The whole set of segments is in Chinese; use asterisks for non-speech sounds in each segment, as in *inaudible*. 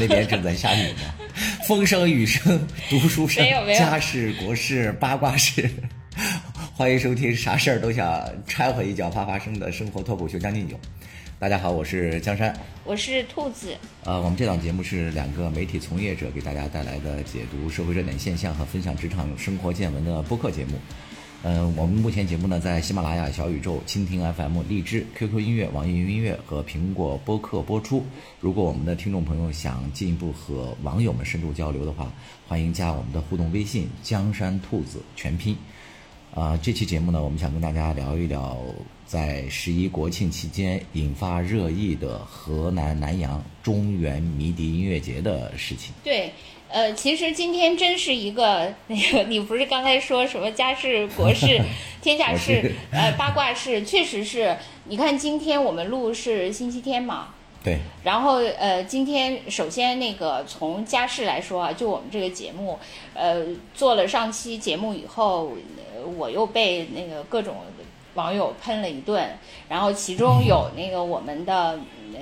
那边正在下雨呢，风声雨声，读书声，家事国事八卦事。欢迎收听啥事儿都想掺和一脚啪啪声的生活脱口秀《将进酒》。大家好，我是江山，我是兔子。呃，我们这档节目是两个媒体从业者给大家带来的解读社会热点现象和分享职场生活见闻的播客节目。嗯，我们目前节目呢在喜马拉雅、小宇宙、蜻蜓 FM、荔枝、QQ 音乐、网易云音乐和苹果播客播出。如果我们的听众朋友想进一步和网友们深度交流的话，欢迎加我们的互动微信“江山兔子”全拼。啊，这期节目呢，我们想跟大家聊一聊在十一国庆期间引发热议的河南南阳中原迷笛音乐节的事情。对，呃，其实今天真是一个那个，你不是刚才说什么家事 *laughs* 国事、天下事、呃八卦事，确实是。你看今天我们录是星期天嘛？对，然后呃，今天首先那个从家事来说啊，就我们这个节目，呃，做了上期节目以后，我又被那个各种网友喷了一顿，然后其中有 *laughs* 那个我们的呃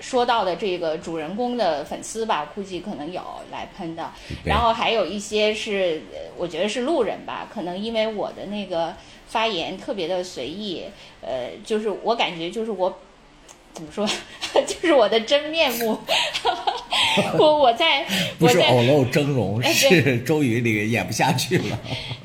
说到的这个主人公的粉丝吧，估计可能有来喷的，然后还有一些是我觉得是路人吧，可能因为我的那个发言特别的随意，呃，就是我感觉就是我。怎么说？*laughs* 就是我的真面目。我我在 *laughs* 不是偶露峥嵘，是 *laughs* 周瑜那个演不下去了。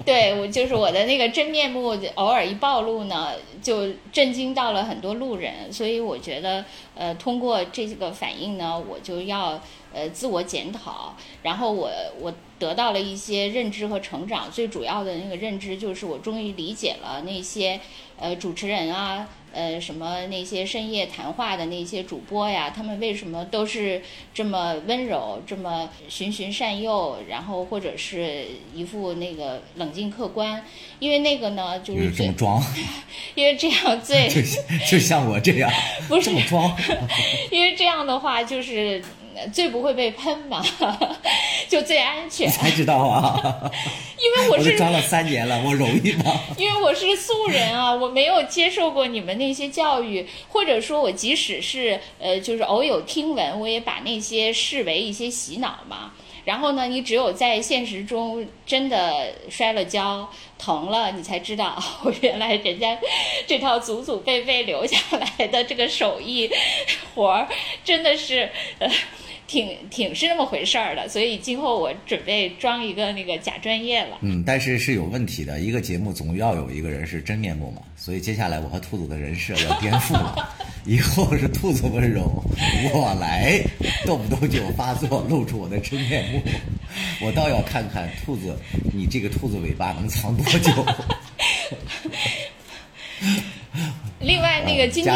对，我就是我的那个真面目，偶尔一暴露呢，就震惊到了很多路人。所以我觉得，呃，通过这个反应呢，我就要呃自我检讨。然后我我得到了一些认知和成长。最主要的那个认知就是，我终于理解了那些呃主持人啊。呃，什么那些深夜谈话的那些主播呀，他们为什么都是这么温柔，这么循循善诱，然后或者是一副那个冷静客观？因为那个呢，就是这么装，*laughs* 因为这样最 *laughs* 就就像我这样，不是这么装，*laughs* 因为这样的话就是。最不会被喷嘛，就最安全。才知道啊，因为我是装了三年了，我容易吗？*laughs* 因为我是素人啊，我没有接受过你们那些教育，或者说，我即使是呃，就是偶有听闻，我也把那些视为一些洗脑嘛。然后呢，你只有在现实中真的摔了跤、疼了，你才知道，哦，原来人家这套祖祖辈辈留下来的这个手艺活儿，真的是呃。挺挺是那么回事儿的，所以今后我准备装一个那个假专业了。嗯，但是是有问题的，一个节目总要有一个人是真面目嘛，所以接下来我和兔子的人设要颠覆了，以后是兔子温柔，我来，动不动就发作，露出我的真面目，我倒要看看兔子，你这个兔子尾巴能藏多久。*laughs* 另外，那个今天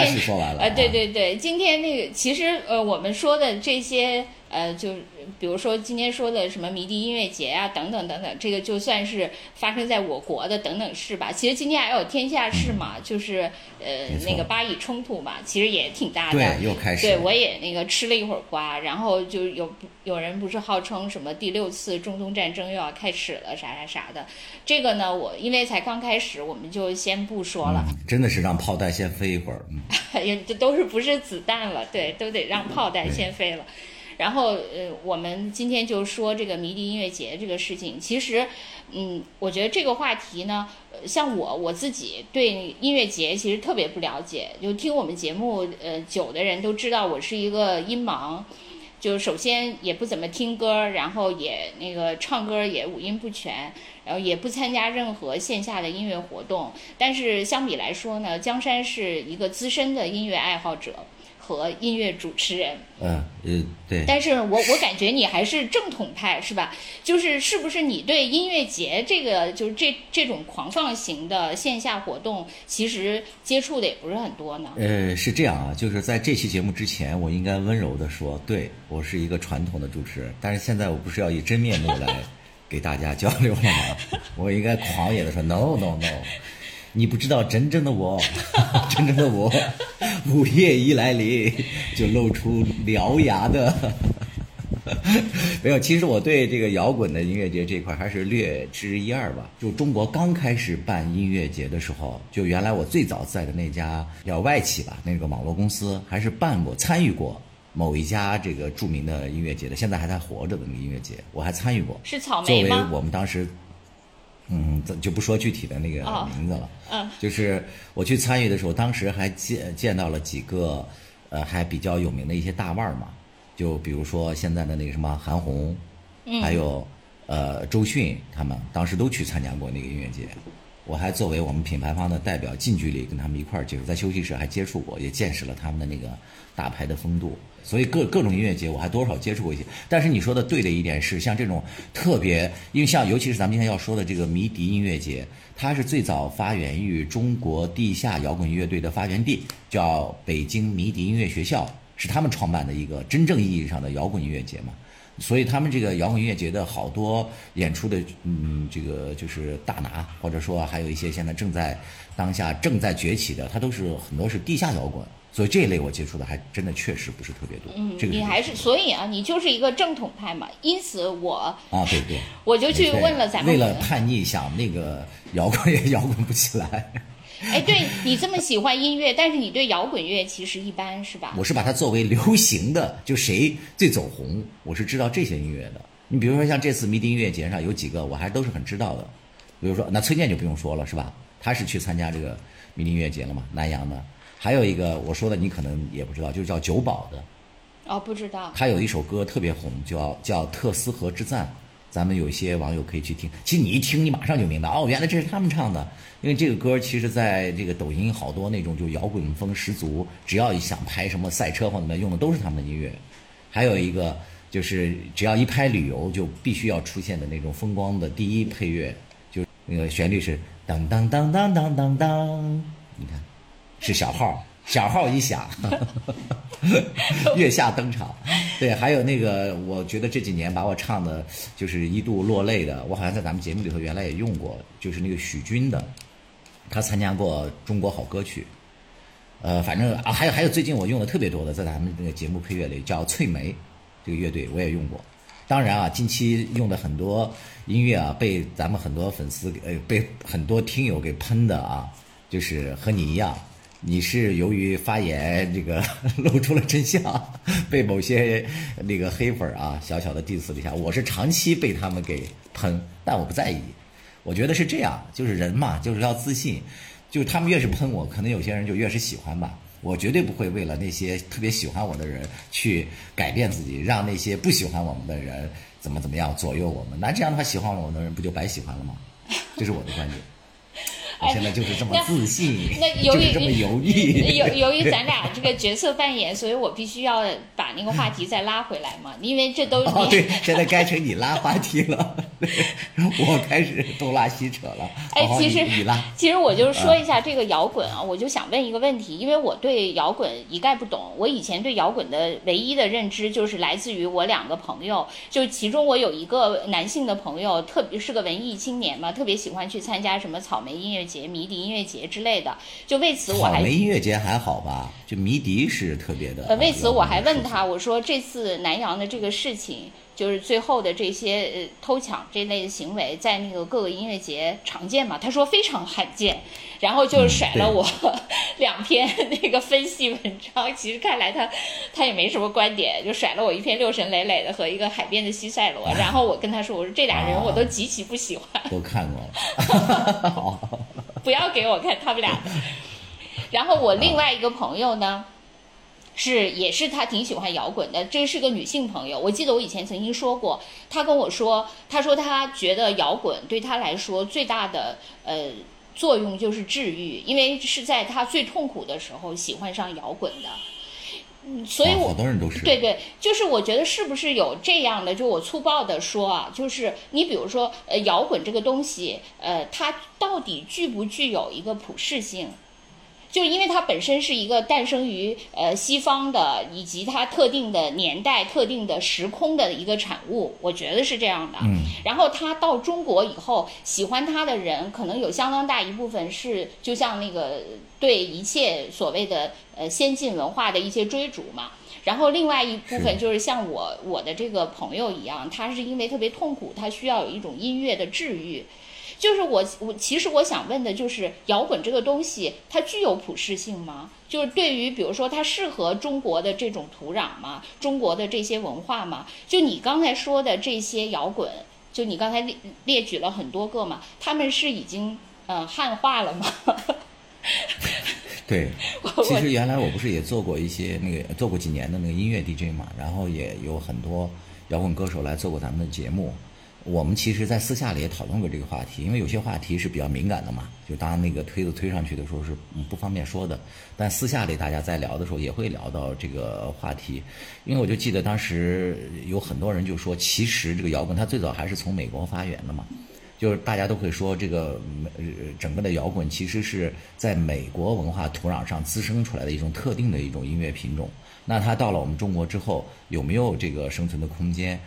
呃，对对对，今天那个其实呃，我们说的这些呃，就。比如说今天说的什么迷笛音乐节啊，等等等等，这个就算是发生在我国的等等事吧。其实今天还有天下事嘛，就是呃那个巴以冲突嘛，其实也挺大的。对，又开始。对，我也那个吃了一会儿瓜，然后就有有人不是号称什么第六次中东战争又要开始了，啥啥啥的。这个呢，我因为才刚开始，我们就先不说了。真的是让炮弹先飞一会儿。嗯，*laughs* 这都是不是子弹了？对，都得让炮弹先飞了。然后，呃，我们今天就说这个迷笛音乐节这个事情。其实，嗯，我觉得这个话题呢，像我我自己对音乐节其实特别不了解。就听我们节目呃久的人都知道，我是一个音盲。就首先也不怎么听歌，然后也那个唱歌也五音不全，然后也不参加任何线下的音乐活动。但是相比来说呢，江山是一个资深的音乐爱好者。和音乐主持人，嗯嗯对，但是我我感觉你还是正统派是吧？就是是不是你对音乐节这个就是这这种狂放型的线下活动，其实接触的也不是很多呢？呃，是这样啊，就是在这期节目之前，我应该温柔的说，对我是一个传统的主持人，但是现在我不是要以真面目来给大家交流了吗？我应该狂野的说，no no no。你不知道真正的我，*laughs* 真正的我，午夜一来临就露出獠牙的，*laughs* 没有。其实我对这个摇滚的音乐节这块还是略知一二吧。就中国刚开始办音乐节的时候，就原来我最早在的那家叫外企吧，那个网络公司还是办过、参与过某一家这个著名的音乐节的，现在还在活着的那个音乐节，我还参与过。是草作为？我们当时，嗯，这就不说具体的那个哦名字了。嗯，就是我去参与的时候，当时还见见到了几个呃还比较有名的一些大腕儿嘛，就比如说现在的那个什么韩红，嗯还有呃周迅他们，当时都去参加过那个音乐节。我还作为我们品牌方的代表，近距离跟他们一块儿接触，在休息室还接触过，也见识了他们的那个打牌的风度。所以各各种音乐节我还多少接触过一些。但是你说的对的一点是，像这种特别，因为像尤其是咱们今天要说的这个迷笛音乐节，它是最早发源于中国地下摇滚乐队的发源地，叫北京迷笛音乐学校，是他们创办的一个真正意义上的摇滚音乐节嘛。所以他们这个摇滚音乐节的好多演出的，嗯，这个就是大拿，或者说还有一些现在正在当下正在崛起的，它都是很多是地下摇滚。所以这一类我接触的还真的确实不是特别多。嗯，这个你还是所以啊，你就是一个正统派嘛，因此我啊，对对，*laughs* 我就去问了咱们为了叛逆，想那个摇滚也摇滚不起来。哎，对你这么喜欢音乐，但是你对摇滚乐其实一般是吧？我是把它作为流行的，就谁最走红，我是知道这些音乐的。你比如说像这次迷笛音乐节上有几个，我还都是很知道的。比如说那崔健就不用说了，是吧？他是去参加这个迷笛音乐节了嘛，南阳的。还有一个我说的你可能也不知道，就是叫九宝的，哦，不知道。他有一首歌特别红，叫叫《特斯河之赞》，咱们有一些网友可以去听。其实你一听，你马上就明白，哦，原来这是他们唱的。因为这个歌其实在这个抖音好多那种就摇滚风十足，只要一想拍什么赛车或者怎么样用的都是他们的音乐。还有一个就是只要一拍旅游，就必须要出现的那种风光的第一配乐，就那个旋律是当当当当当当当，你看是小号，小号一响。*laughs* 月下登场，对，还有那个，我觉得这几年把我唱的，就是一度落泪的，我好像在咱们节目里头原来也用过，就是那个许军的，他参加过中国好歌曲，呃，反正啊，还有还有最近我用的特别多的，在咱们那个节目配乐里叫翠梅，这个乐队我也用过。当然啊，近期用的很多音乐啊，被咱们很多粉丝呃，被很多听友给喷的啊，就是和你一样。你是由于发言这个 *laughs* 露出了真相，*laughs* 被某些那个黑粉啊小小的 diss 了一下。我是长期被他们给喷，但我不在意。我觉得是这样，就是人嘛，就是要自信。就他们越是喷我，可能有些人就越是喜欢吧。我绝对不会为了那些特别喜欢我的人去改变自己，让那些不喜欢我们的人怎么怎么样左右我们。那这样的话，喜欢我们的人不就白喜欢了吗？*laughs* 这是我的观点。我现在就是这么自信，那由于 *laughs* 就是这么犹豫。由 *laughs* 由于咱俩这个角色扮演，所以我必须要把那个话题再拉回来嘛，因为这都哦，对，现在该成你拉话题了，*laughs* 我开始东拉西扯了。哎其实其实我就是说一下这个摇滚啊，我就想问一个问题，因为我对摇滚一概不懂。我以前对摇滚的唯一的认知就是来自于我两个朋友，就其中我有一个男性的朋友，特别是个文艺青年嘛，特别喜欢去参加什么草莓音乐节、迷笛音乐节之类的。就为此我还草莓音乐节还好吧？就迷笛是特别的。呃，为此我还问他。他，我说这次南阳的这个事情，就是最后的这些呃偷抢这类的行为，在那个各个音乐节常见嘛？他说非常罕见，然后就甩了我 *laughs* 两篇那个分析文章。其实看来他他也没什么观点，就甩了我一篇六神磊磊的和一个海边的西塞罗。然后我跟他说，我说这俩人我都极其不喜欢，都看过了。*laughs* *laughs* 好，不要给我看他们俩的。然后我另外一个朋友呢，是也是他挺喜欢摇滚的，这是个女性朋友。我记得我以前曾经说过，她跟我说，她说她觉得摇滚对她来说最大的呃作用就是治愈，因为是在她最痛苦的时候喜欢上摇滚的。嗯，所以我啊好多人都是。对对，就是我觉得是不是有这样的？就我粗暴的说啊，就是你比如说，呃，摇滚这个东西，呃，它到底具不具有一个普适性？就是因为它本身是一个诞生于呃西方的，以及它特定的年代、特定的时空的一个产物，我觉得是这样的。嗯。然后它到中国以后，喜欢它的人可能有相当大一部分是，就像那个对一切所谓的呃先进文化的一些追逐嘛。然后另外一部分就是像我我的这个朋友一样，他是因为特别痛苦，他需要有一种音乐的治愈。就是我我其实我想问的就是摇滚这个东西，它具有普适性吗？就是对于比如说它适合中国的这种土壤吗？中国的这些文化吗？就你刚才说的这些摇滚，就你刚才列列举了很多个嘛，他们是已经呃汉化了吗？*laughs* 对，其实原来我不是也做过一些那个做过几年的那个音乐 DJ 嘛，然后也有很多摇滚歌手来做过咱们的节目。我们其实，在私下里也讨论过这个话题，因为有些话题是比较敏感的嘛，就当那个推子推上去的时候是不方便说的。但私下里大家在聊的时候也会聊到这个话题，因为我就记得当时有很多人就说，其实这个摇滚它最早还是从美国发源的嘛。就是大家都会说，这个整个的摇滚其实是在美国文化土壤上滋生出来的一种特定的一种音乐品种。那它到了我们中国之后，有没有这个生存的空间？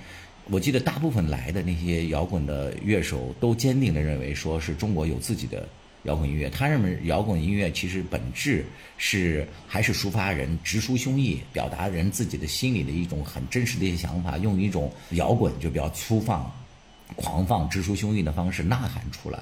我记得大部分来的那些摇滚的乐手都坚定地认为，说是中国有自己的摇滚音乐。他认为摇滚音乐其实本质是还是抒发人直抒胸臆，表达人自己的心里的一种很真实的一些想法，用一种摇滚就比较粗放。狂放、直抒胸臆的方式呐喊出来，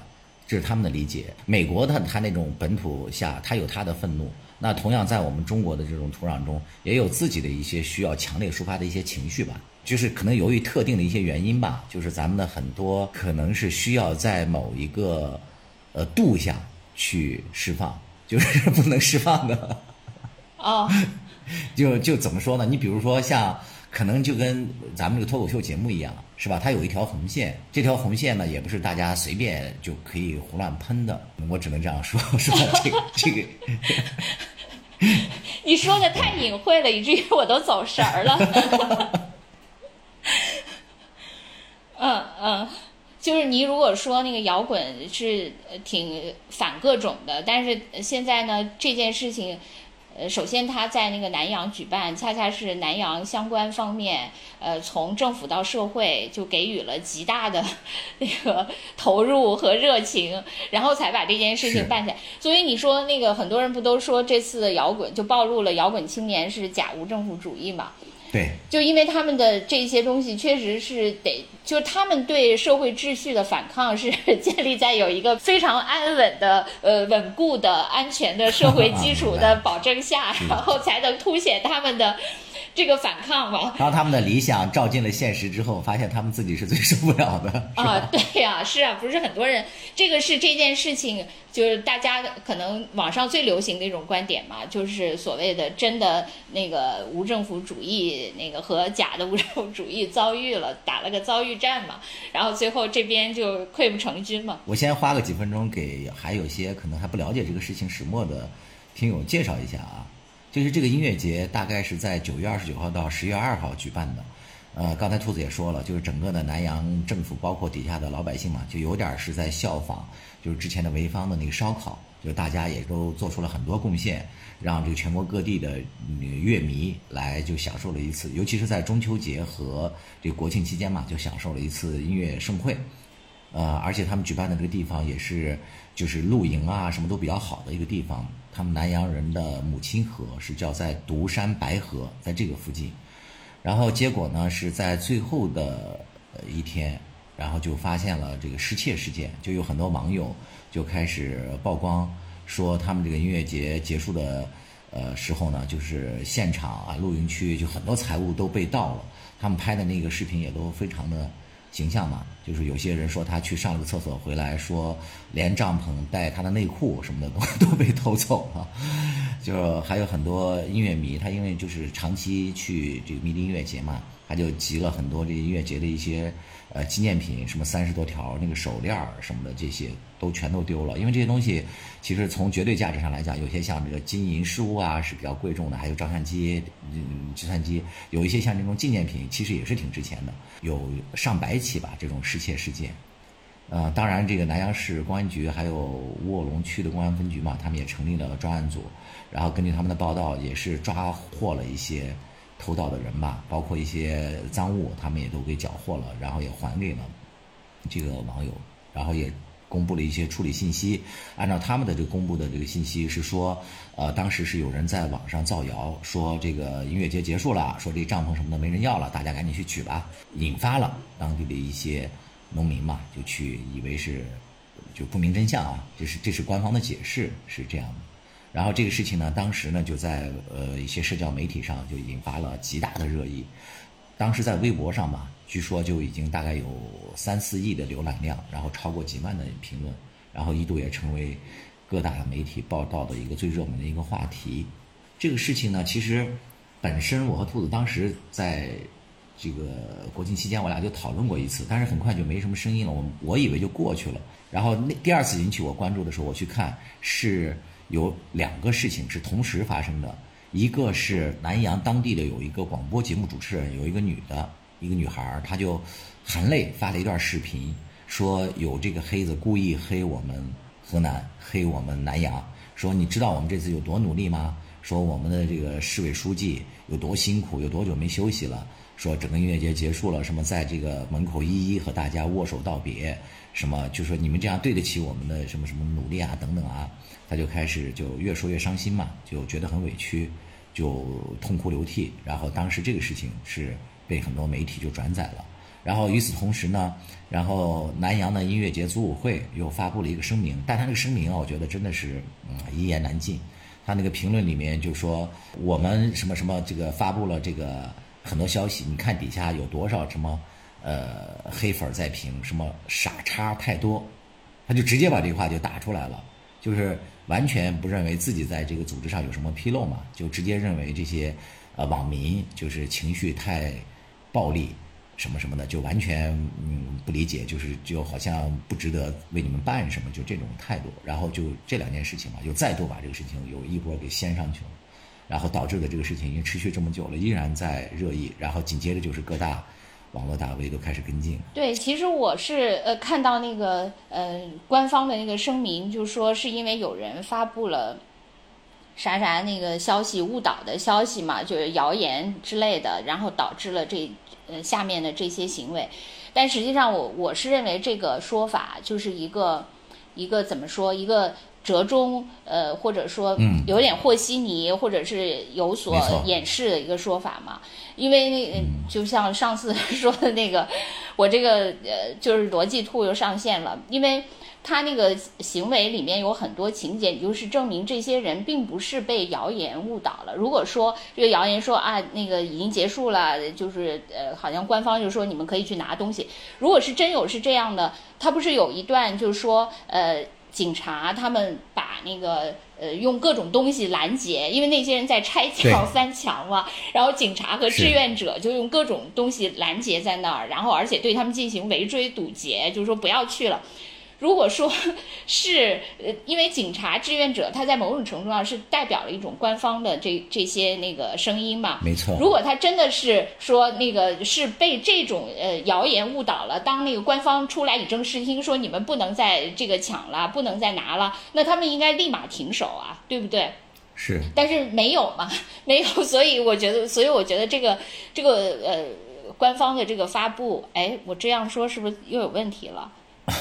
这是他们的理解。美国的他那种本土下，他有他的愤怒。那同样在我们中国的这种土壤中，也有自己的一些需要强烈抒发的一些情绪吧。就是可能由于特定的一些原因吧，就是咱们的很多可能是需要在某一个呃度下去释放，就是 *laughs* 不能释放的。哦，*laughs* 就就怎么说呢？你比如说像。可能就跟咱们这个脱口秀节目一样，是吧？它有一条红线，这条红线呢，也不是大家随便就可以胡乱喷的。我只能这样说，是吧？这个这个，你说的太隐晦了，以至于我都走神儿了。*laughs* 嗯嗯，就是你如果说那个摇滚是挺反各种的，但是现在呢，这件事情。呃，首先他在那个南阳举办，恰恰是南阳相关方面，呃，从政府到社会就给予了极大的那个投入和热情，然后才把这件事情办起来。所以你说那个很多人不都说这次的摇滚就暴露了摇滚青年是假无政府主义嘛？对，就因为他们的这些东西确实是得，就是他们对社会秩序的反抗是建立在有一个非常安稳的、呃稳固的、安全的社会基础的保证下，然后才能凸显他们的。这个反抗嘛，当他们的理想照进了现实之后，发现他们自己是最受不了的啊！对呀，是啊，不是很多人，这个是这件事情，就是大家可能网上最流行的一种观点嘛，就是所谓的真的那个无政府主义，那个和假的 *laughs* 无政府主义遭遇了，打了个遭遇战嘛，然后最后这边就溃不成军嘛。我先花个几分钟给还有些可能还不了解这个事情始末的听友介绍一下啊。就是这个音乐节大概是在九月二十九号到十月二号举办的，呃，刚才兔子也说了，就是整个的南阳政府，包括底下的老百姓嘛，就有点是在效仿，就是之前的潍坊的那个烧烤，就大家也都做出了很多贡献，让这个全国各地的乐迷来就享受了一次，尤其是在中秋节和这个国庆期间嘛，就享受了一次音乐盛会，呃，而且他们举办的这个地方也是就是露营啊什么都比较好的一个地方。他们南阳人的母亲河是叫在独山白河，在这个附近，然后结果呢是在最后的一天，然后就发现了这个失窃事件，就有很多网友就开始曝光，说他们这个音乐节结束的呃时候呢，就是现场啊露营区就很多财物都被盗了，他们拍的那个视频也都非常的。形象嘛，就是有些人说他去上了个厕所回来，说连帐篷带他的内裤什么的都 *laughs* 都被偷走了，就还有很多音乐迷，他因为就是长期去这个迷笛音乐节嘛，他就集了很多这音乐节的一些。呃，纪念品什么三十多条那个手链什么的，这些都全都丢了。因为这些东西，其实从绝对价值上来讲，有些像这个金银饰物啊是比较贵重的，还有照相机、嗯计算机，有一些像这种纪念品，其实也是挺值钱的，有上百起吧这种失窃事件。呃，当然这个南阳市公安局还有卧龙区的公安分局嘛，他们也成立了专案组，然后根据他们的报道，也是抓获了一些。偷盗的人吧，包括一些赃物，他们也都给缴获了，然后也还给了这个网友，然后也公布了一些处理信息。按照他们的这个公布的这个信息是说，呃，当时是有人在网上造谣，说这个音乐节结束了，说这帐篷什么的没人要了，大家赶紧去取吧，引发了当地的一些农民嘛，就去以为是就不明真相啊，这是这是官方的解释是这样的。然后这个事情呢，当时呢就在呃一些社交媒体上就引发了极大的热议。当时在微博上吧，据说就已经大概有三四亿的浏览量，然后超过几万的评论，然后一度也成为各大媒体报道的一个最热门的一个话题。这个事情呢，其实本身我和兔子当时在这个国庆期间，我俩就讨论过一次，但是很快就没什么声音了。我我以为就过去了。然后那第二次引起我关注的时候，我去看是有两个事情是同时发生的。一个是南阳当地的有一个广播节目主持人，有一个女的，一个女孩，她就含泪发了一段视频，说有这个黑子故意黑我们河南，黑我们南阳，说你知道我们这次有多努力吗？说我们的这个市委书记有多辛苦，有多久没休息了？说整个音乐节结束了，什么在这个门口一一和大家握手道别，什么就说你们这样对得起我们的什么什么努力啊等等啊。他就开始就越说越伤心嘛，就觉得很委屈，就痛哭流涕。然后当时这个事情是被很多媒体就转载了。然后与此同时呢，然后南阳的音乐节组委会又发布了一个声明，但他这个声明啊，我觉得真的是嗯一言难尽。他那个评论里面就说我们什么什么这个发布了这个很多消息，你看底下有多少什么呃黑粉在评什么傻叉太多，他就直接把这句话就打出来了，就是完全不认为自己在这个组织上有什么纰漏嘛，就直接认为这些呃网民就是情绪太暴力。什么什么的，就完全嗯不理解，就是就好像不值得为你们办什么，就这种态度。然后就这两件事情嘛，又再度把这个事情有一波给掀上去了，然后导致的这个事情已经持续这么久了，依然在热议。然后紧接着就是各大网络大 V 都开始跟进。对，其实我是呃看到那个呃官方的那个声明，就说是因为有人发布了啥啥那个消息误导的消息嘛，就是谣言之类的，然后导致了这。呃，下面的这些行为，但实际上我我是认为这个说法就是一个一个怎么说一个折中，呃，或者说有点和稀泥，或者是有所掩饰的一个说法嘛。因为那就像上次说的那个，*laughs* 我这个呃就是逻辑兔又上线了，因为。他那个行为里面有很多情节，就是证明这些人并不是被谣言误导了。如果说这个谣言说啊，那个已经结束了，就是呃，好像官方就说你们可以去拿东西。如果是真有是这样的，他不是有一段就是说，呃，警察他们把那个呃用各种东西拦截，因为那些人在拆墙翻墙嘛，然后警察和志愿者就用各种东西拦截在那儿，然后而且对他们进行围追堵截，就是说不要去了。如果说 *laughs* 是呃，因为警察志愿者他在某种程度上是代表了一种官方的这这些那个声音嘛，没错。如果他真的是说那个是被这种呃谣言误导了，当那个官方出来以正视听，说你们不能再这个抢了，不能再拿了，那他们应该立马停手啊，对不对？是。但是没有嘛，*laughs* 没有，所以我觉得，所以我觉得这个这个呃官方的这个发布，哎，我这样说是不是又有问题了？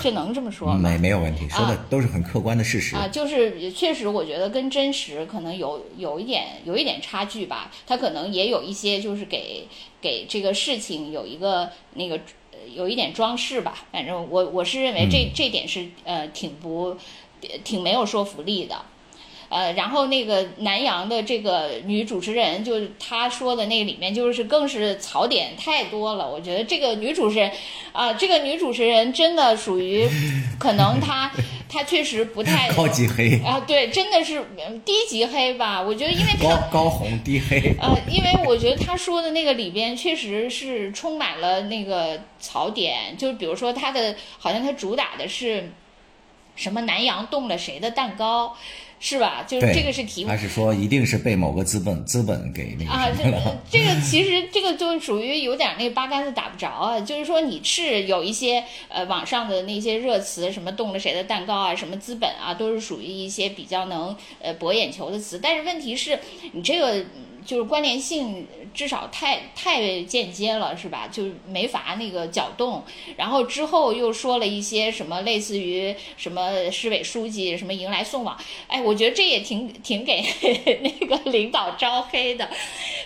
这能这么说吗？没没有问题，说的都是很客观的事实啊。就是确实，我觉得跟真实可能有有一点有一点差距吧。他可能也有一些，就是给给这个事情有一个那个有一点装饰吧。反正我我是认为这这点是呃挺不挺没有说服力的。呃，然后那个南阳的这个女主持人，就是她说的那个里面，就是更是槽点太多了。我觉得这个女主持人，啊，这个女主持人真的属于，*laughs* 可能她她确实不太高级黑啊，对，真的是低级黑吧？我觉得因为高高红低黑呃，因为我觉得她说的那个里边确实是充满了那个槽点，就比如说她的，好像她主打的是什么南阳动了谁的蛋糕。是吧？就是这个是题目。还是说一定是被某个资本资本给那个啊？这这个其实这个就属于有点那个八竿子打不着啊。就是说你是有一些呃网上的那些热词，什么动了谁的蛋糕啊，什么资本啊，都是属于一些比较能呃博眼球的词。但是问题是，你这个就是关联性至少太太间接了，是吧？就没法那个搅动。然后之后又说了一些什么类似于什么市委书记什么迎来送往，哎，我觉得这也挺挺给 *laughs* 那个领导招黑的。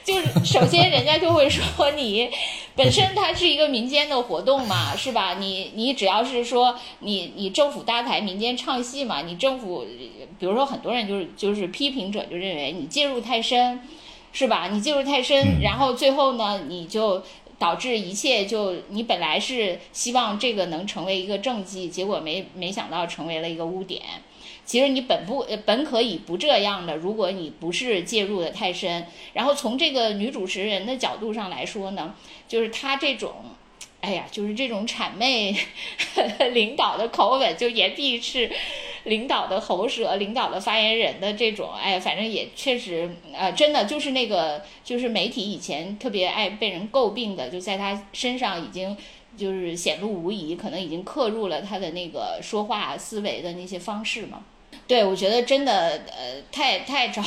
就是首先人家就会说你本身它是一个民间的活动嘛，是吧？你你只要是说你你政府搭台，民间唱戏嘛，你政府比如说很多人就是就是批评者就认为你介入太深。是吧？你介入太深，然后最后呢，你就导致一切就你本来是希望这个能成为一个政绩，结果没没想到成为了一个污点。其实你本不本可以不这样的，如果你不是介入的太深。然后从这个女主持人的角度上来说呢，就是她这种。哎呀，就是这种谄媚 *laughs* 领导的口吻，就言必是领导的喉舌，领导的发言人的这种，哎，反正也确实，呃，真的就是那个，就是媒体以前特别爱被人诟病的，就在他身上已经就是显露无遗，可能已经刻入了他的那个说话思维的那些方式嘛。对，我觉得真的，呃，太太招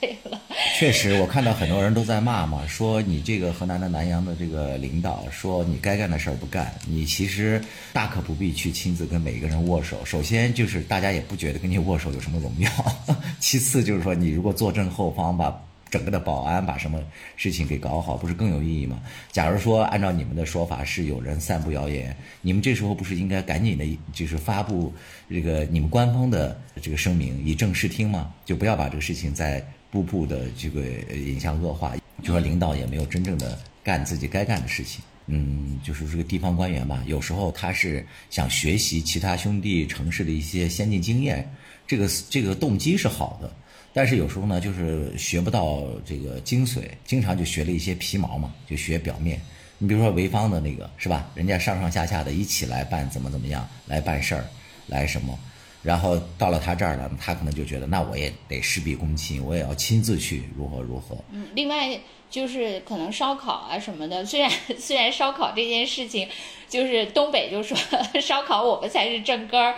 黑了。*laughs* 确实，我看到很多人都在骂嘛，说你这个河南的南阳的这个领导，说你该干的事儿不干，你其实大可不必去亲自跟每一个人握手。首先就是大家也不觉得跟你握手有什么荣耀，*laughs* 其次就是说你如果坐正后方吧。整个的保安把什么事情给搞好，不是更有意义吗？假如说按照你们的说法是有人散布谣言，你们这时候不是应该赶紧的，就是发布这个你们官方的这个声明，以正视听吗？就不要把这个事情再步步的这个引向恶化，就说领导也没有真正的干自己该干的事情。嗯，就是这个地方官员吧，有时候他是想学习其他兄弟城市的一些先进经验，这个这个动机是好的。但是有时候呢，就是学不到这个精髓，经常就学了一些皮毛嘛，就学表面。你比如说潍坊的那个是吧？人家上上下下的一起来办怎么怎么样来办事儿，来什么，然后到了他这儿了，他可能就觉得那我也得事必躬亲，我也要亲自去如何如何。嗯，另外就是可能烧烤啊什么的，虽然虽然烧烤这件事情。就是东北就说 *laughs* 烧烤我们才是正根儿，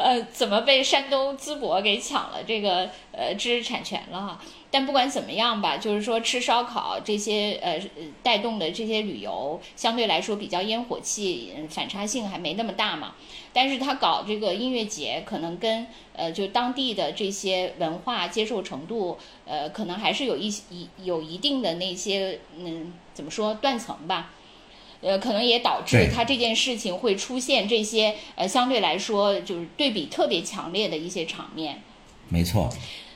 呃，怎么被山东淄博给抢了这个呃知识产权了？哈？但不管怎么样吧，就是说吃烧烤这些呃带动的这些旅游，相对来说比较烟火气，反差性还没那么大嘛。但是他搞这个音乐节，可能跟呃就当地的这些文化接受程度，呃，可能还是有一一有一定的那些嗯怎么说断层吧。呃，可能也导致他这件事情会出现这些呃，相对来说就是对比特别强烈的一些场面。没错。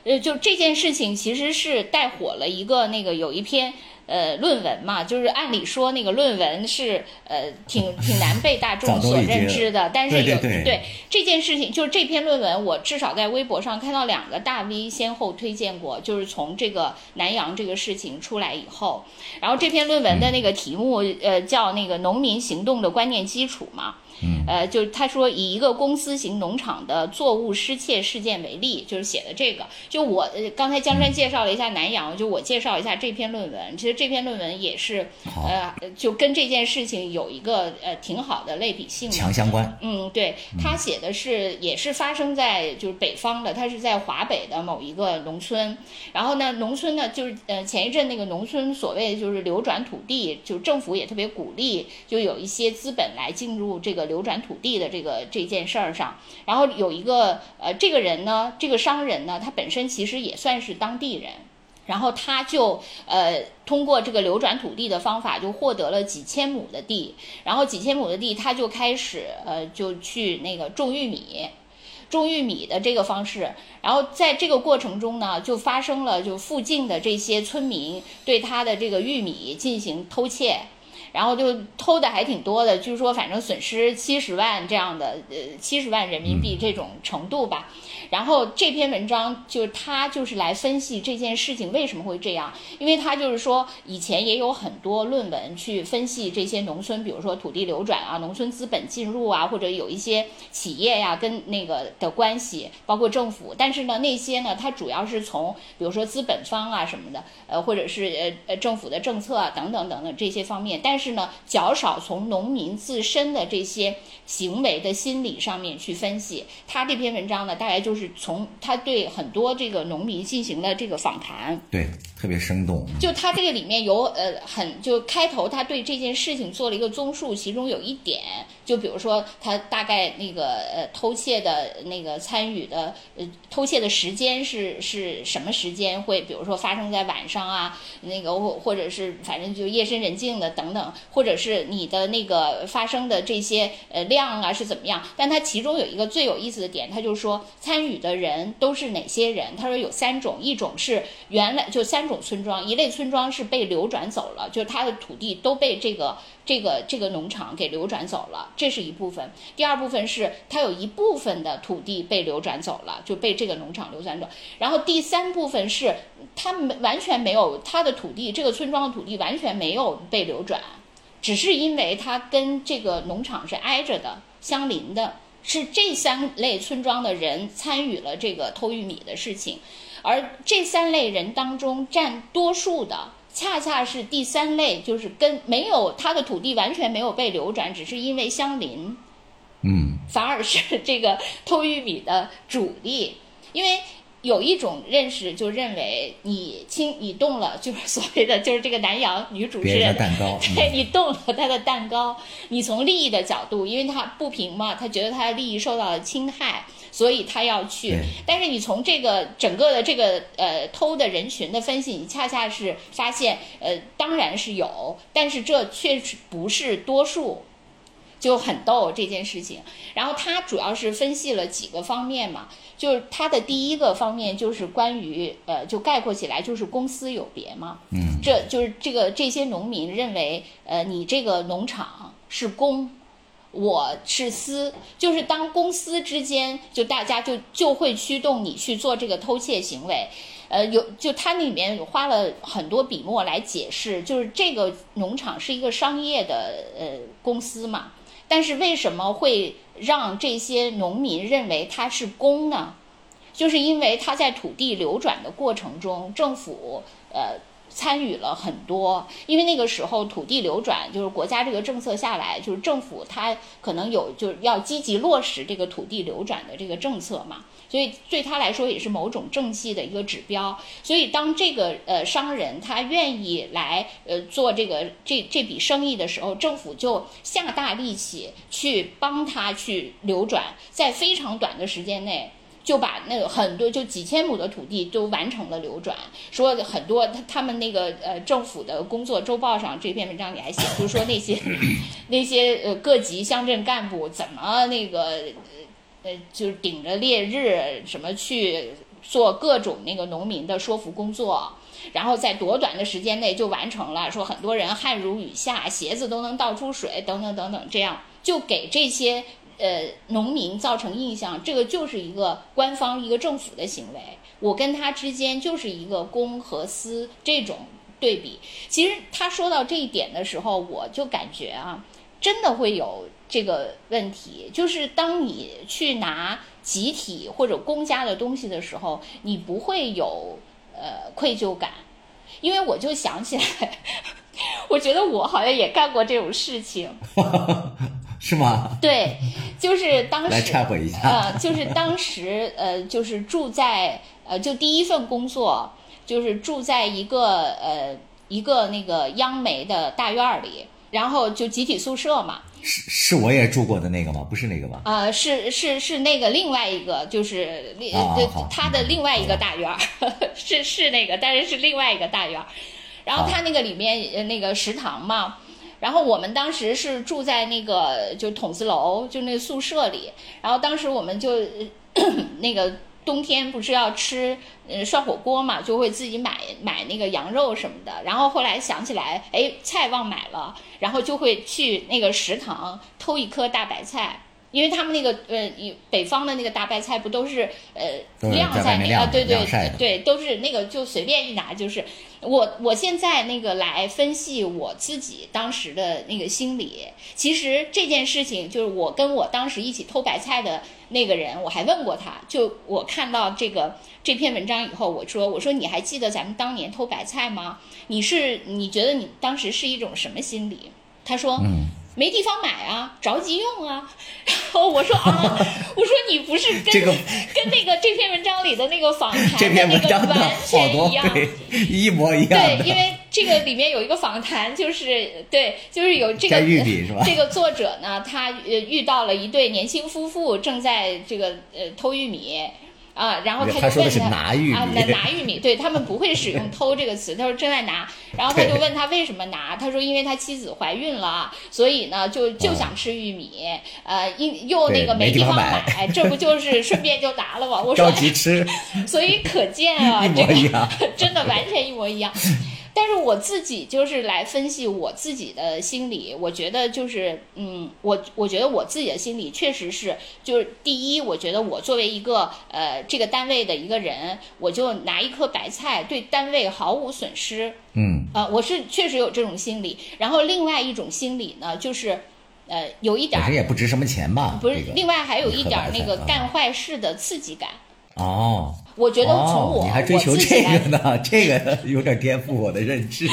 呃，就这件事情其实是带火了一个那个有一篇。呃，论文嘛，就是按理说那个论文是呃挺挺难被大众所认知的，但是有对这件事情，就是这篇论文，我至少在微博上看到两个大 V 先后推荐过，就是从这个南阳这个事情出来以后，然后这篇论文的那个题目呃叫那个农民行动的观念基础嘛。呃，就他说以一个公司型农场的作物失窃事件为例，就是写的这个。就我呃刚才江山介绍了一下南阳，就我介绍一下这篇论文。其实这篇论文也是呃，就跟这件事情有一个呃挺好的类比性，强相关。嗯，对他写的是也是发生在就是北方的，他是在华北的某一个农村。然后呢，农村呢就是呃前一阵那个农村所谓就是流转土地，就政府也特别鼓励，就有一些资本来进入这个流转。土地的这个这件事儿上，然后有一个呃，这个人呢，这个商人呢，他本身其实也算是当地人，然后他就呃通过这个流转土地的方法，就获得了几千亩的地，然后几千亩的地，他就开始呃就去那个种玉米，种玉米的这个方式，然后在这个过程中呢，就发生了就附近的这些村民对他的这个玉米进行偷窃。然后就偷的还挺多的，据说反正损失七十万这样的，呃，七十万人民币这种程度吧。然后这篇文章就是他就是来分析这件事情为什么会这样，因为他就是说以前也有很多论文去分析这些农村，比如说土地流转啊、农村资本进入啊，或者有一些企业呀跟那个的关系，包括政府。但是呢，那些呢，它主要是从比如说资本方啊什么的，呃，或者是呃呃政府的政策啊等等等等这些方面，但是。是呢，较少从农民自身的这些行为的心理上面去分析。他这篇文章呢，大概就是从他对很多这个农民进行了这个访谈，对，特别生动。就他这个里面有呃很就开头他对这件事情做了一个综述，其中有一点，就比如说他大概那个呃偷窃的那个参与的呃偷窃的时间是是什么时间会，比如说发生在晚上啊，那个或或者是反正就夜深人静的等等，或者是你的那个发生的这些呃量啊是怎么样？但他其中有一个最有意思的点，他就说参与的人都是哪些人？他说有三种，一种是原来就三种村庄，一类村庄是被流转走了，就是他的土地都被这个这个这个农场给流转走了，这是一部分。第二部分是他有一部分的土地被流转走了，就被这个农场流转走。然后第三部分是他没完全没有他的土地，这个村庄的土地完全没有被流转，只是因为他跟这个农场是挨着的，相邻的，是这三类村庄的人参与了这个偷玉米的事情，而这三类人当中占多数的。恰恰是第三类，就是跟没有他的土地完全没有被流转，只是因为相邻，嗯，反而是这个 *laughs* 偷玉米的主力，因为有一种认识就认为你轻你动了，就是所谓的就是这个南洋女主持人蛋糕，*laughs* 对嗯你动了他的蛋糕，你从利益的角度，因为他不平嘛，他觉得他的利益受到了侵害，所以他要去。但是你从这个整个的这个呃偷的人群的分析，你恰恰是发现，呃，当然是有，但是这确实不是多数。就很逗这件事情，然后他主要是分析了几个方面嘛，就是他的第一个方面就是关于呃，就概括起来就是公私有别嘛，嗯，这就是这个这些农民认为，呃，你这个农场是公，我是私，就是当公司之间，就大家就就会驱动你去做这个偷窃行为。呃，有就它里面花了很多笔墨来解释，就是这个农场是一个商业的呃公司嘛，但是为什么会让这些农民认为它是公呢？就是因为它在土地流转的过程中，政府呃参与了很多，因为那个时候土地流转就是国家这个政策下来，就是政府它可能有就是要积极落实这个土地流转的这个政策嘛，所以对他来说也是某种政绩的一个指标。所以当这个呃商人他愿意来呃做这个这这笔生意的时候，政府就下大力气去帮他去流转，在非常短的时间内。就把那个很多就几千亩的土地都完成了流转，说很多他他们那个呃政府的工作周报上这篇文章里还写，就是说那些 *clears throat* 那些呃各级乡镇干部怎么那个呃呃就是顶着烈日什么去做各种那个农民的说服工作。然后在多短的时间内就完成了，说很多人汗如雨下，鞋子都能倒出水，等等等等，这样就给这些呃农民造成印象，这个就是一个官方一个政府的行为，我跟他之间就是一个公和私这种对比。其实他说到这一点的时候，我就感觉啊，真的会有这个问题，就是当你去拿集体或者公家的东西的时候，你不会有呃愧疚感，因为我就想起来，*laughs* 我觉得我好像也干过这种事情。*laughs* 是吗？对，就是当来时忏悔一下。呃，就是当时呃，就是住在呃，就第一份工作就是住在一个呃一个那个央媒的大院里，然后就集体宿舍嘛，是是我也住过的那个吗？不是那个吧？呃，是是是那个另外一个，就是另他的另外一个大院儿，*laughs* 是是那个，但是是另外一个大院儿。然后他那个里面呃那个食堂嘛，然后我们当时是住在那个就筒子楼，就那宿舍里。然后当时我们就 *clears throat* 那个冬天不是要吃涮火锅嘛，就会自己买买那个羊肉什么的。然后后来想起来，哎，菜忘买了，然后就会去那个食堂偷一颗大白菜。因为他们那个呃，以北方的那个大白菜不都是呃晾在那个对对对，都是那个就随便一拿就是。我我现在那个来分析我自己当时的那个心理，其实这件事情就是我跟我当时一起偷白菜的那个人，我还问过他，就我看到这个这篇文章以后，我说我说你还记得咱们当年偷白菜吗？你是你觉得你当时是一种什么心理？他说。嗯没地方买啊，着急用啊。*laughs* 然后我说啊，*laughs* 我说你不是跟、这个 *laughs* 跟那个这篇文章里的那个访谈这篇的那文章的个完全一样。对一模一样对，因为这个里面有一个访谈，就是对，就是有这个加玉米是吧这个作者呢，他呃遇到了一对年轻夫妇，正在这个呃偷玉米。啊，然后他他说的是就问他拿玉米啊，拿拿玉米，对他们不会使用“偷”这个词，他说正在拿，然后他就问他为什么拿，他说因为他妻子怀孕了，所以呢就就想吃玉米，呃，因又那个没地地方方买买，这不就是 *laughs* 顺便就拿了吗？我说着急吃，所以可见啊，*laughs* 这个真的完全一模一样。*laughs* 但是我自己就是来分析我自己的心理，我觉得就是，嗯，我我觉得我自己的心理确实是，就是第一，我觉得我作为一个呃这个单位的一个人，我就拿一颗白菜对单位毫无损失，嗯，呃，我是确实有这种心理。然后另外一种心理呢，就是，呃，有一点儿也不值什么钱吧？不是这个，另外还有一点儿那个干坏事的刺激感。哦。我觉得从哦，我、你还追求这个呢？*laughs* 这个有点颠覆我的认知。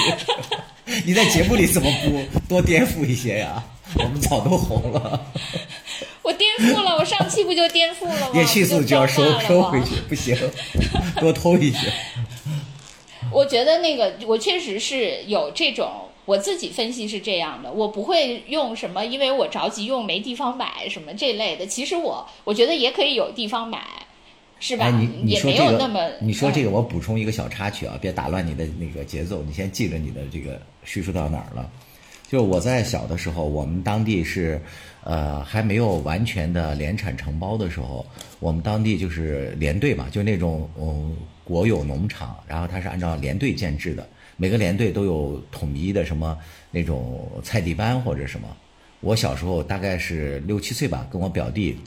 *laughs* 你在节目里怎么不多颠覆一些呀？我们早都红了，*laughs* 我颠覆了，我上期不就颠覆了吗？也气速就要收收回去，不行，多偷一些。我觉得那个我确实是有这种，我自己分析是这样的，我不会用什么，因为我着急用没地方买什么这类的。其实我我觉得也可以有地方买，是吧？哎，你你也说这没有那么个，你说这嗯个，我补充一个小插曲啊，别打乱你的那个节奏。你先记着你的这个叙述到哪儿了？就我在小的时候，我们当地是，呃，还没有完全的联产承包的时候，我们当地就是连队嘛，就那种嗯国有农场，然后它是按照连队建制的，每个连队都有统一的什么那种菜地班或者什么。我小时候大概是六七岁吧，跟我表弟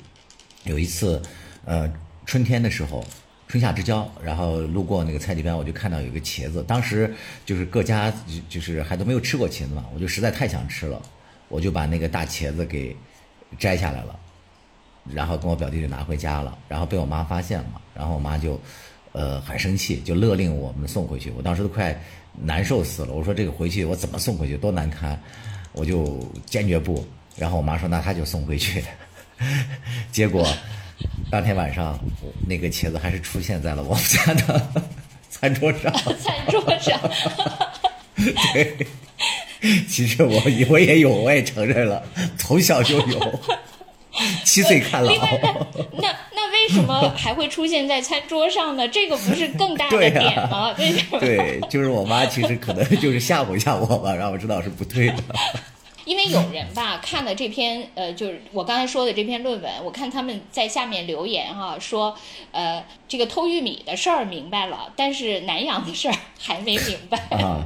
有一次，呃，春天的时候，春夏之交，然后路过那个菜地边，我就看到有个茄子，当时就是各家就是还都没有吃过茄子嘛，我就实在太想吃了，我就把那个大茄子给摘下来了，然后跟我表弟就拿回家了，然后被我妈发现了，然后我妈就呃很生气，就勒令我们送回去，我当时都快难受死了，我说这个回去我怎么送回去，多难堪，我就坚决不，然后我妈说那她就送回去，*laughs* 结果当天晚上那个茄子还是出现在了我们家的 *laughs* 餐桌上，*laughs* 餐桌上。*laughs* 对，其实我我也有，我也承认了，从小就有，七岁看老那那那为什么还会出现在餐桌上呢？这个不是更大的点吗？为什么？对，就是我妈其实可能就是吓唬吓唬我吧，让我知道是不对的。因为有人吧看了这篇呃，就是我刚才说的这篇论文，我看他们在下面留言哈、说呃这个偷玉米的事儿明白了，但是南阳的事儿还没明白。*laughs* 啊，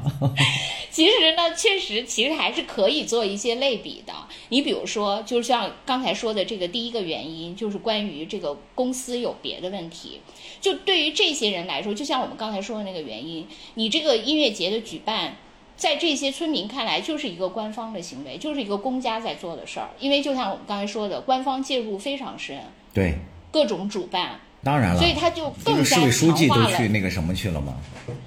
其实呢，确实其实还是可以做一些类比的。你比如说，就像刚才说的这个第一个原因，就是关于这个公司有别的问题。就对于这些人来说，就像我们刚才说的那个原因，你这个音乐节的举办。在这些村民看来，就是一个官方的行为，就是一个公家在做的事儿。因为就像我们刚才说的，官方介入非常深，对，各种主办，当然了，所以他就这个市更加委书记都强化了去那个什么去了吗？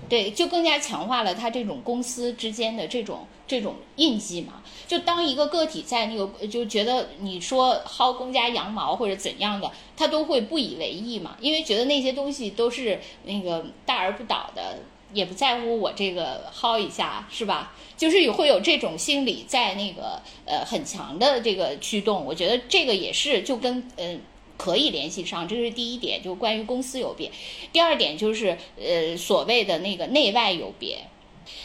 对，就更加强化了他这种公司之间的这种这种印记嘛。就当一个个体在那个就觉得你说薅公家羊毛或者怎样的，他都会不以为意嘛，因为觉得那些东西都是那个大而不倒的，也不在乎我这个薅一下是吧？就是有会有这种心理在那个呃很强的这个驱动，我觉得这个也是就跟嗯。可以联系上，这是第一点，就关于公司有别。第二点就是，呃，所谓的那个内外有别，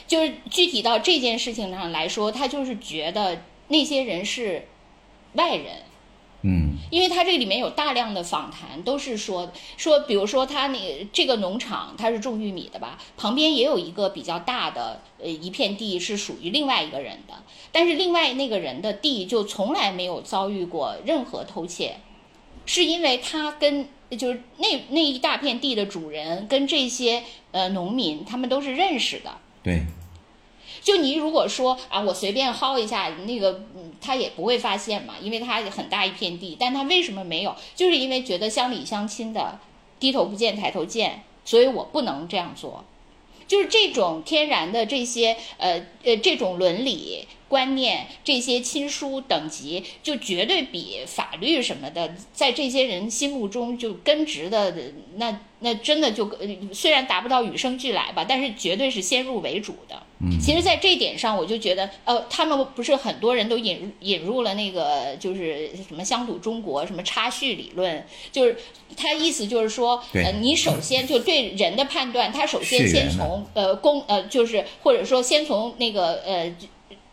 就是具体到这件事情上来说，他就是觉得那些人是外人，嗯，因为他这里面有大量的访谈，都是说说，比如说他那这个农场他是种玉米的吧，旁边也有一个比较大的呃一片地是属于另外一个人的，但是另外那个人的地就从来没有遭遇过任何偷窃，是因为他跟就是那那一大片地的主人跟这些呃农民他们都是认识的，对，就你如果说啊，我随便薅一下，那个嗯，他也不会发现嘛，因为他很大一片地，但他为什么没有？就是因为觉得乡里乡亲的低头不见抬头见，所以我不能这样做。就是这种天然的这些呃呃这种伦理。观念这些亲疏等级，就绝对比法律什么的，在这些人心目中就根植的那那真的就虽然达不到与生俱来吧，但是绝对是先入为主的。嗯，其实，在这一点上，我就觉得，呃，他们不是很多人都引引入了那个就是什么乡土中国什么差序理论，就是他意思就是说，呃，你首先就对人的判断，他首先先从呃公呃就是或者说先从那个呃。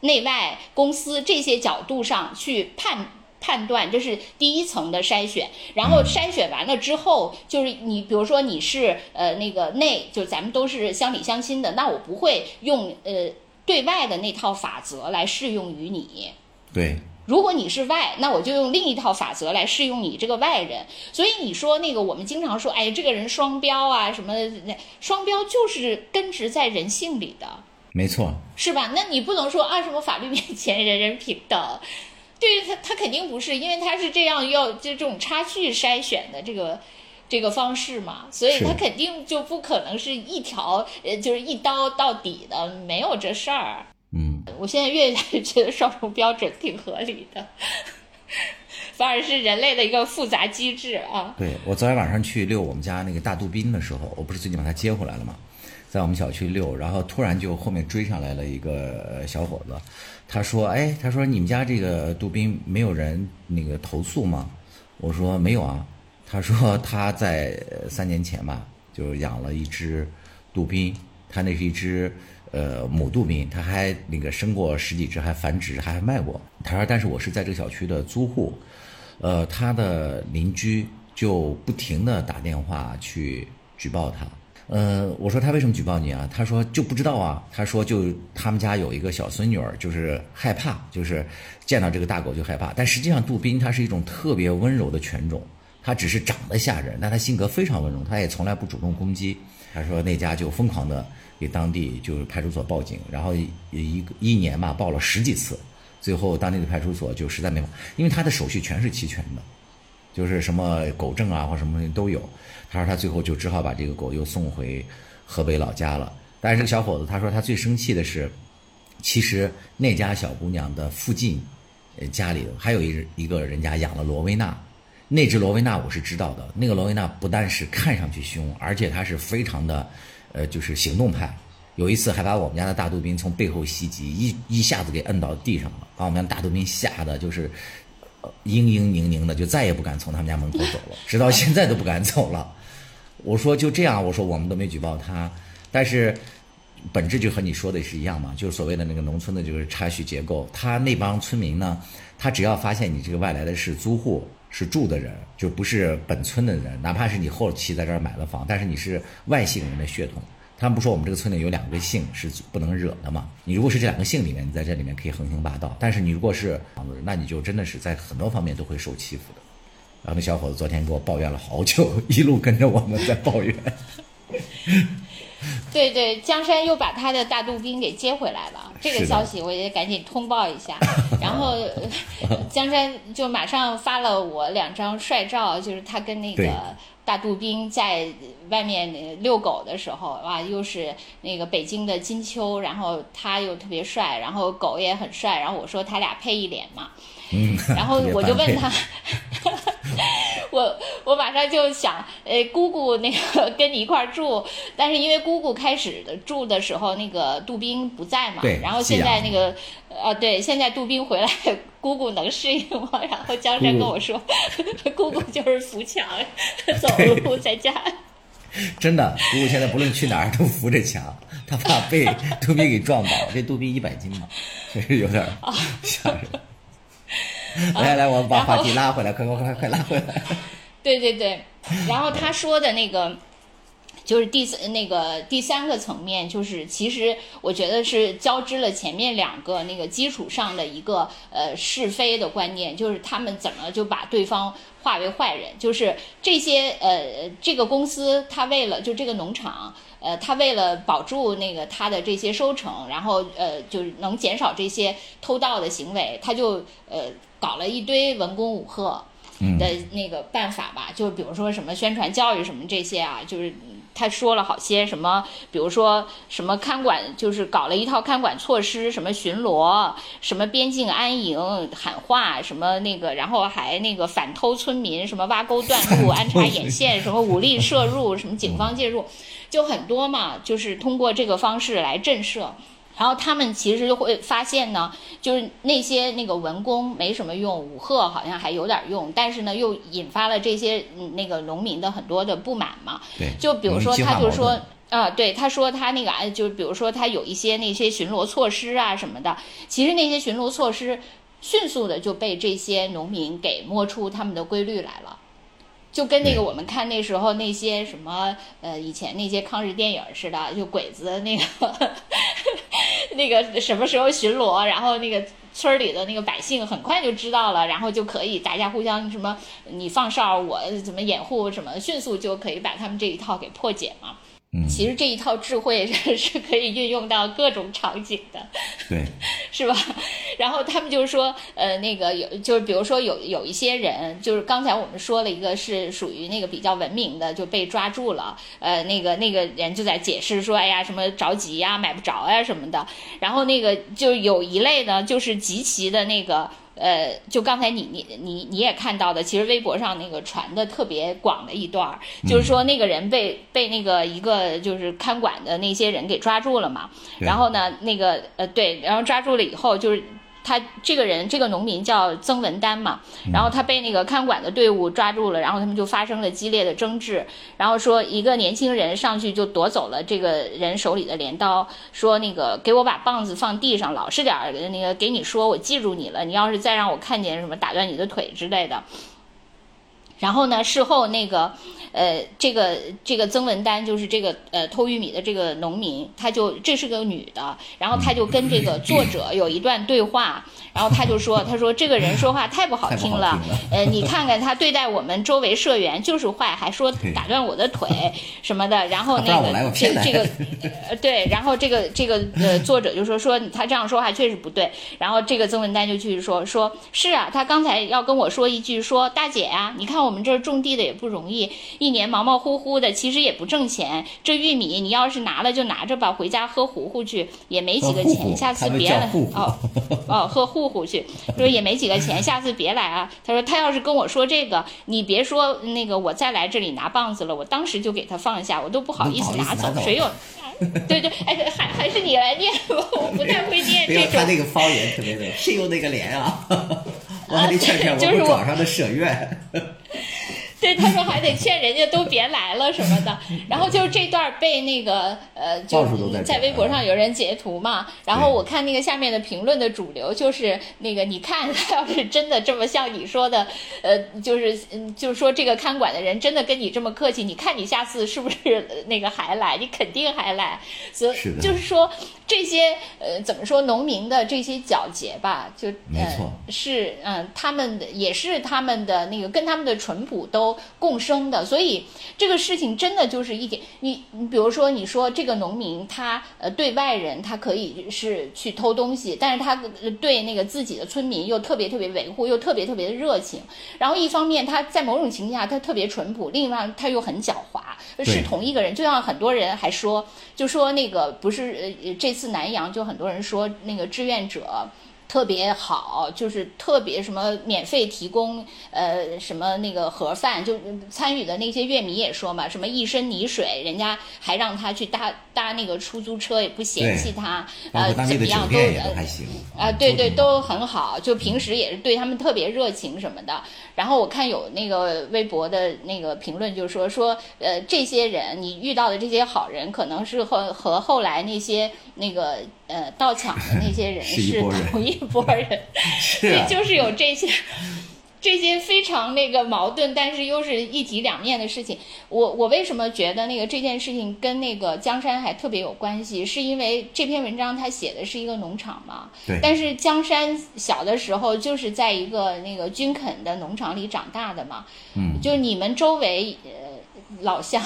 内外公司这些角度上去判判断，这是第一层的筛选。然后筛选完了之后，就是你比如说你是呃那个内，就咱们都是乡里乡亲的，那我不会用呃对外的那套法则来适用于你。对，如果你是外，那我就用另一套法则来适用你这个外人。所以你说那个我们经常说，哎，这个人双标啊什么？那双标就是根植在人性里的。没错，是吧？那你不能说啊什么法律面前人人平等，对他他肯定不是，因为他是这样要就这种差距筛选的这个这个方式嘛，所以他肯定就不可能是一条呃就是一刀到底的，没有这事儿。嗯，我现在越来越觉得双重标准挺合理的，*laughs* 反而是人类的一个复杂机制啊。对我昨天晚上去遛我们家那个大杜宾的时候，我不是最近把它接回来了吗？在我们小区遛，然后突然就后面追上来了一个小伙子，他说：“哎，他说你们家这个杜宾没有人那个投诉吗？”我说：“没有啊。”他说他在三年前吧，就养了一只杜宾，他那是一只呃母杜宾，他还那个生过十几只，还繁殖，还卖过。他说：“但是我是在这个小区的租户，呃，他的邻居就不停的打电话去举报他。”呃，我说他为什么举报你啊？他说就不知道啊。他说就他们家有一个小孙女儿，就是害怕，就是见到这个大狗就害怕。但实际上，杜宾它是一种特别温柔的犬种，它只是长得吓人，但它性格非常温柔，它也从来不主动攻击。他说那家就疯狂的给当地就是派出所报警，然后一个一年嘛报了十几次，最后当地的派出所就实在没法，因为他的手续全是齐全的，就是什么狗证啊或什么东西都有。他说他最后就只好把这个狗又送回河北老家了。但是这个小伙子他说他最生气的是，其实那家小姑娘的附近，呃家里还有一一个人家养了罗威纳，那只罗威纳我是知道的。那个罗威纳不但是看上去凶，而且它是非常的，呃就是行动派。有一次还把我们家的大杜宾从背后袭击，一一下子给摁到地上了，把我们家大杜宾吓得就是。嘤嘤宁宁的，就再也不敢从他们家门口走了，直到现在都不敢走了。我说就这样，我说我们都没举报他，但是本质就和你说的是一样嘛，就是所谓的那个农村的就是差序结构。他那帮村民呢，他只要发现你这个外来的是租户，是住的人，就不是本村的人，哪怕是你后期在这儿买了房，但是你是外姓人的血统。他们不说我们这个村里有两个姓是不能惹的嘛？你如果是这两个姓里面，你在这里面可以横行霸道，但是你如果是那你就真的是在很多方面都会受欺负的。然后那小伙子昨天给我抱怨了好久，一路跟着我们在抱怨。对对，江山又把他的大杜宾给接回来了，这个消息我也赶紧通报一下。然后 *laughs* 江山就马上发了我两张帅照，就是他跟那个。大杜宾在外面遛狗的时候，哇，又是那个北京的金秋，然后他又特别帅，然后狗也很帅，然后我说他俩配一脸嘛，嗯，然后我就问他，我我马上就想，呃，姑姑那个跟你一块儿住，但是因为姑姑开始的住的时候，那个杜宾不在嘛，对，然后现在那个，啊，对，现在杜宾回来。*laughs* 姑姑能适应吗？*laughs* 然后江山跟我说，*laughs* 姑姑就是扶墙走路在家。真的，姑姑现在不论去哪儿都扶着墙，她怕被杜宾给撞倒。这杜宾一百斤嘛，确实有点吓人。*laughs* 来来，我们把话题拉回来，快快快快拉回来。*laughs* 对对对，然后他说的那个。就是第三那个第三个层面，就是其实我觉得是交织了前面两个那个基础上的一个呃是非的观念，就是他们怎么就把对方化为坏人，就是这些呃这个公司他为了就这个农场呃他为了保住那个他的这些收成，然后呃就是能减少这些偷盗的行为，他就呃搞了一堆文攻武赫的那个办法吧，就比如说什么宣传教育什么这些啊，就是。他说了好些什么，比如说什么看管，就是搞了一套看管措施，什么巡逻，什么边境安营喊话，什么那个，然后还那个反偷村民，什么挖沟断路、安插眼线，什么武力摄入，什么警方介入，就很多嘛，就是通过这个方式来震慑。然后他们其实就会发现呢，就是那些那个文工没什么用，武赫好像还有点用，但是呢，又引发了这些那个农民的很多的不满嘛。对，就比如说他就说啊，对，他说他那个啊，就比如说他有一些那些巡逻措施啊什么的，其实那些巡逻措施迅速的就被这些农民给摸出他们的规律来了。就跟那个我们看那时候那些什么呃以前那些抗日电影似的，就鬼子那个 *laughs* 那个什么时候巡逻，然后那个村里的那个百姓很快就知道了，然后就可以大家互相什么你放哨，我怎么掩护什么，迅速就可以把他们这一套给破解嘛。其实这一套智慧是 *laughs* 是可以运用到各种场景的，对，*laughs* 是吧？然后他们就是说，呃，那个有就是比如说有有一些人，就是刚才我们说了一个是属于那个比较文明的就被抓住了，呃，那个那个人就在解释说，哎呀，什么着急呀，买不着呀什么的。然后那个就有一类呢，就是极其的那个。呃，就刚才你你你你也看到的，其实微博上那个传的特别广的一段，就是说那个人被被那个一个就是看管的那些人给抓住了嘛，然后呢，那个呃对，然后抓住了以后就是。他这个人，这个农民叫曾文丹嘛，然后他被那个看管的队伍抓住了，然后他们就发生了激烈的争执，然后说一个年轻人上去就夺走了这个人手里的镰刀，说那个给我把棒子放地上，老实点儿，那个给你说我记住你了，你要是再让我看见什么打断你的腿之类的。然后呢，事后那个，呃，这个这个曾文丹就是这个呃偷玉米的这个农民，他就这是个女的，然后他就跟这个作者有一段对话。然后他就说：“他说这个人说话太不好听了，呃，你看看他对待我们周围社员就是坏，还说打断我的腿 *laughs* 什么的。然后那个这这个，呃，对，然后这个这个呃作者就说说他这样说话确实不对。然后这个曾文丹就继续说说是啊，他刚才要跟我说一句说大姐呀，你看我们这儿种地的也不容易，一年忙忙乎乎的，其实也不挣钱。这玉米你要是拿了就拿着吧，回家喝糊糊去，也没几个钱，下次别了哦 *laughs* 哦喝糊。”糊去，说也没几个钱，下次别来啊。他说他要是跟我说这个，你别说那个，我再来这里拿棒子了，我当时就给他放下，我都不好意思拿走。谁有？对对，哎，还还是你来念吧，*laughs* 我不太会念这种。他那个方言特别的，谁有那个脸啊？我还得劝劝我们庄上的舍院。*laughs* 对，他说还得劝人家都别来了什么的，然后就这段被那个呃，就在微博上有人截图嘛，然后我看那个下面的评论的主流就是那个，你看 *laughs* 他要是真的这么像你说的，呃，就是嗯，就是说这个看管的人真的跟你这么客气，你看你下次是不是那个还来？你肯定还来，所以就是说这些呃，怎么说农民的这些皎洁吧，就呃是嗯，他们的也是他们的那个跟他们的淳朴都。共生的，所以这个事情真的就是一点，你你比如说，你说这个农民他呃对外人他可以是去偷东西，但是他对那个自己的村民又特别特别维护，又特别特别的热情。然后一方面他在某种情况下他特别淳朴，另外他又很狡猾，是同一个人。就像很多人还说，就说那个不是呃这次南阳就很多人说那个志愿者。特别好，就是特别什么免费提供，呃，什么那个盒饭，就参与的那些乐迷也说嘛，什么一身泥水，人家还让他去搭搭那个出租车，也不嫌弃他，呃，怎么样都还行啊，对对，都很好，就平时也是对他们特别热情什么的。然后我看有那个微博的那个评论，就说说，呃，这些人你遇到的这些好人，可能是和和后来那些那个。呃，盗抢的那些人 *laughs* 是同一波人，对，就是有这些这些非常那个矛盾，但是又是一体两面的事情。我我为什么觉得那个这件事情跟那个江山还特别有关系？是因为这篇文章他写的是一个农场嘛？对。但是江山小的时候就是在一个那个军垦的农场里长大的嘛。嗯。就你们周围呃。老乡，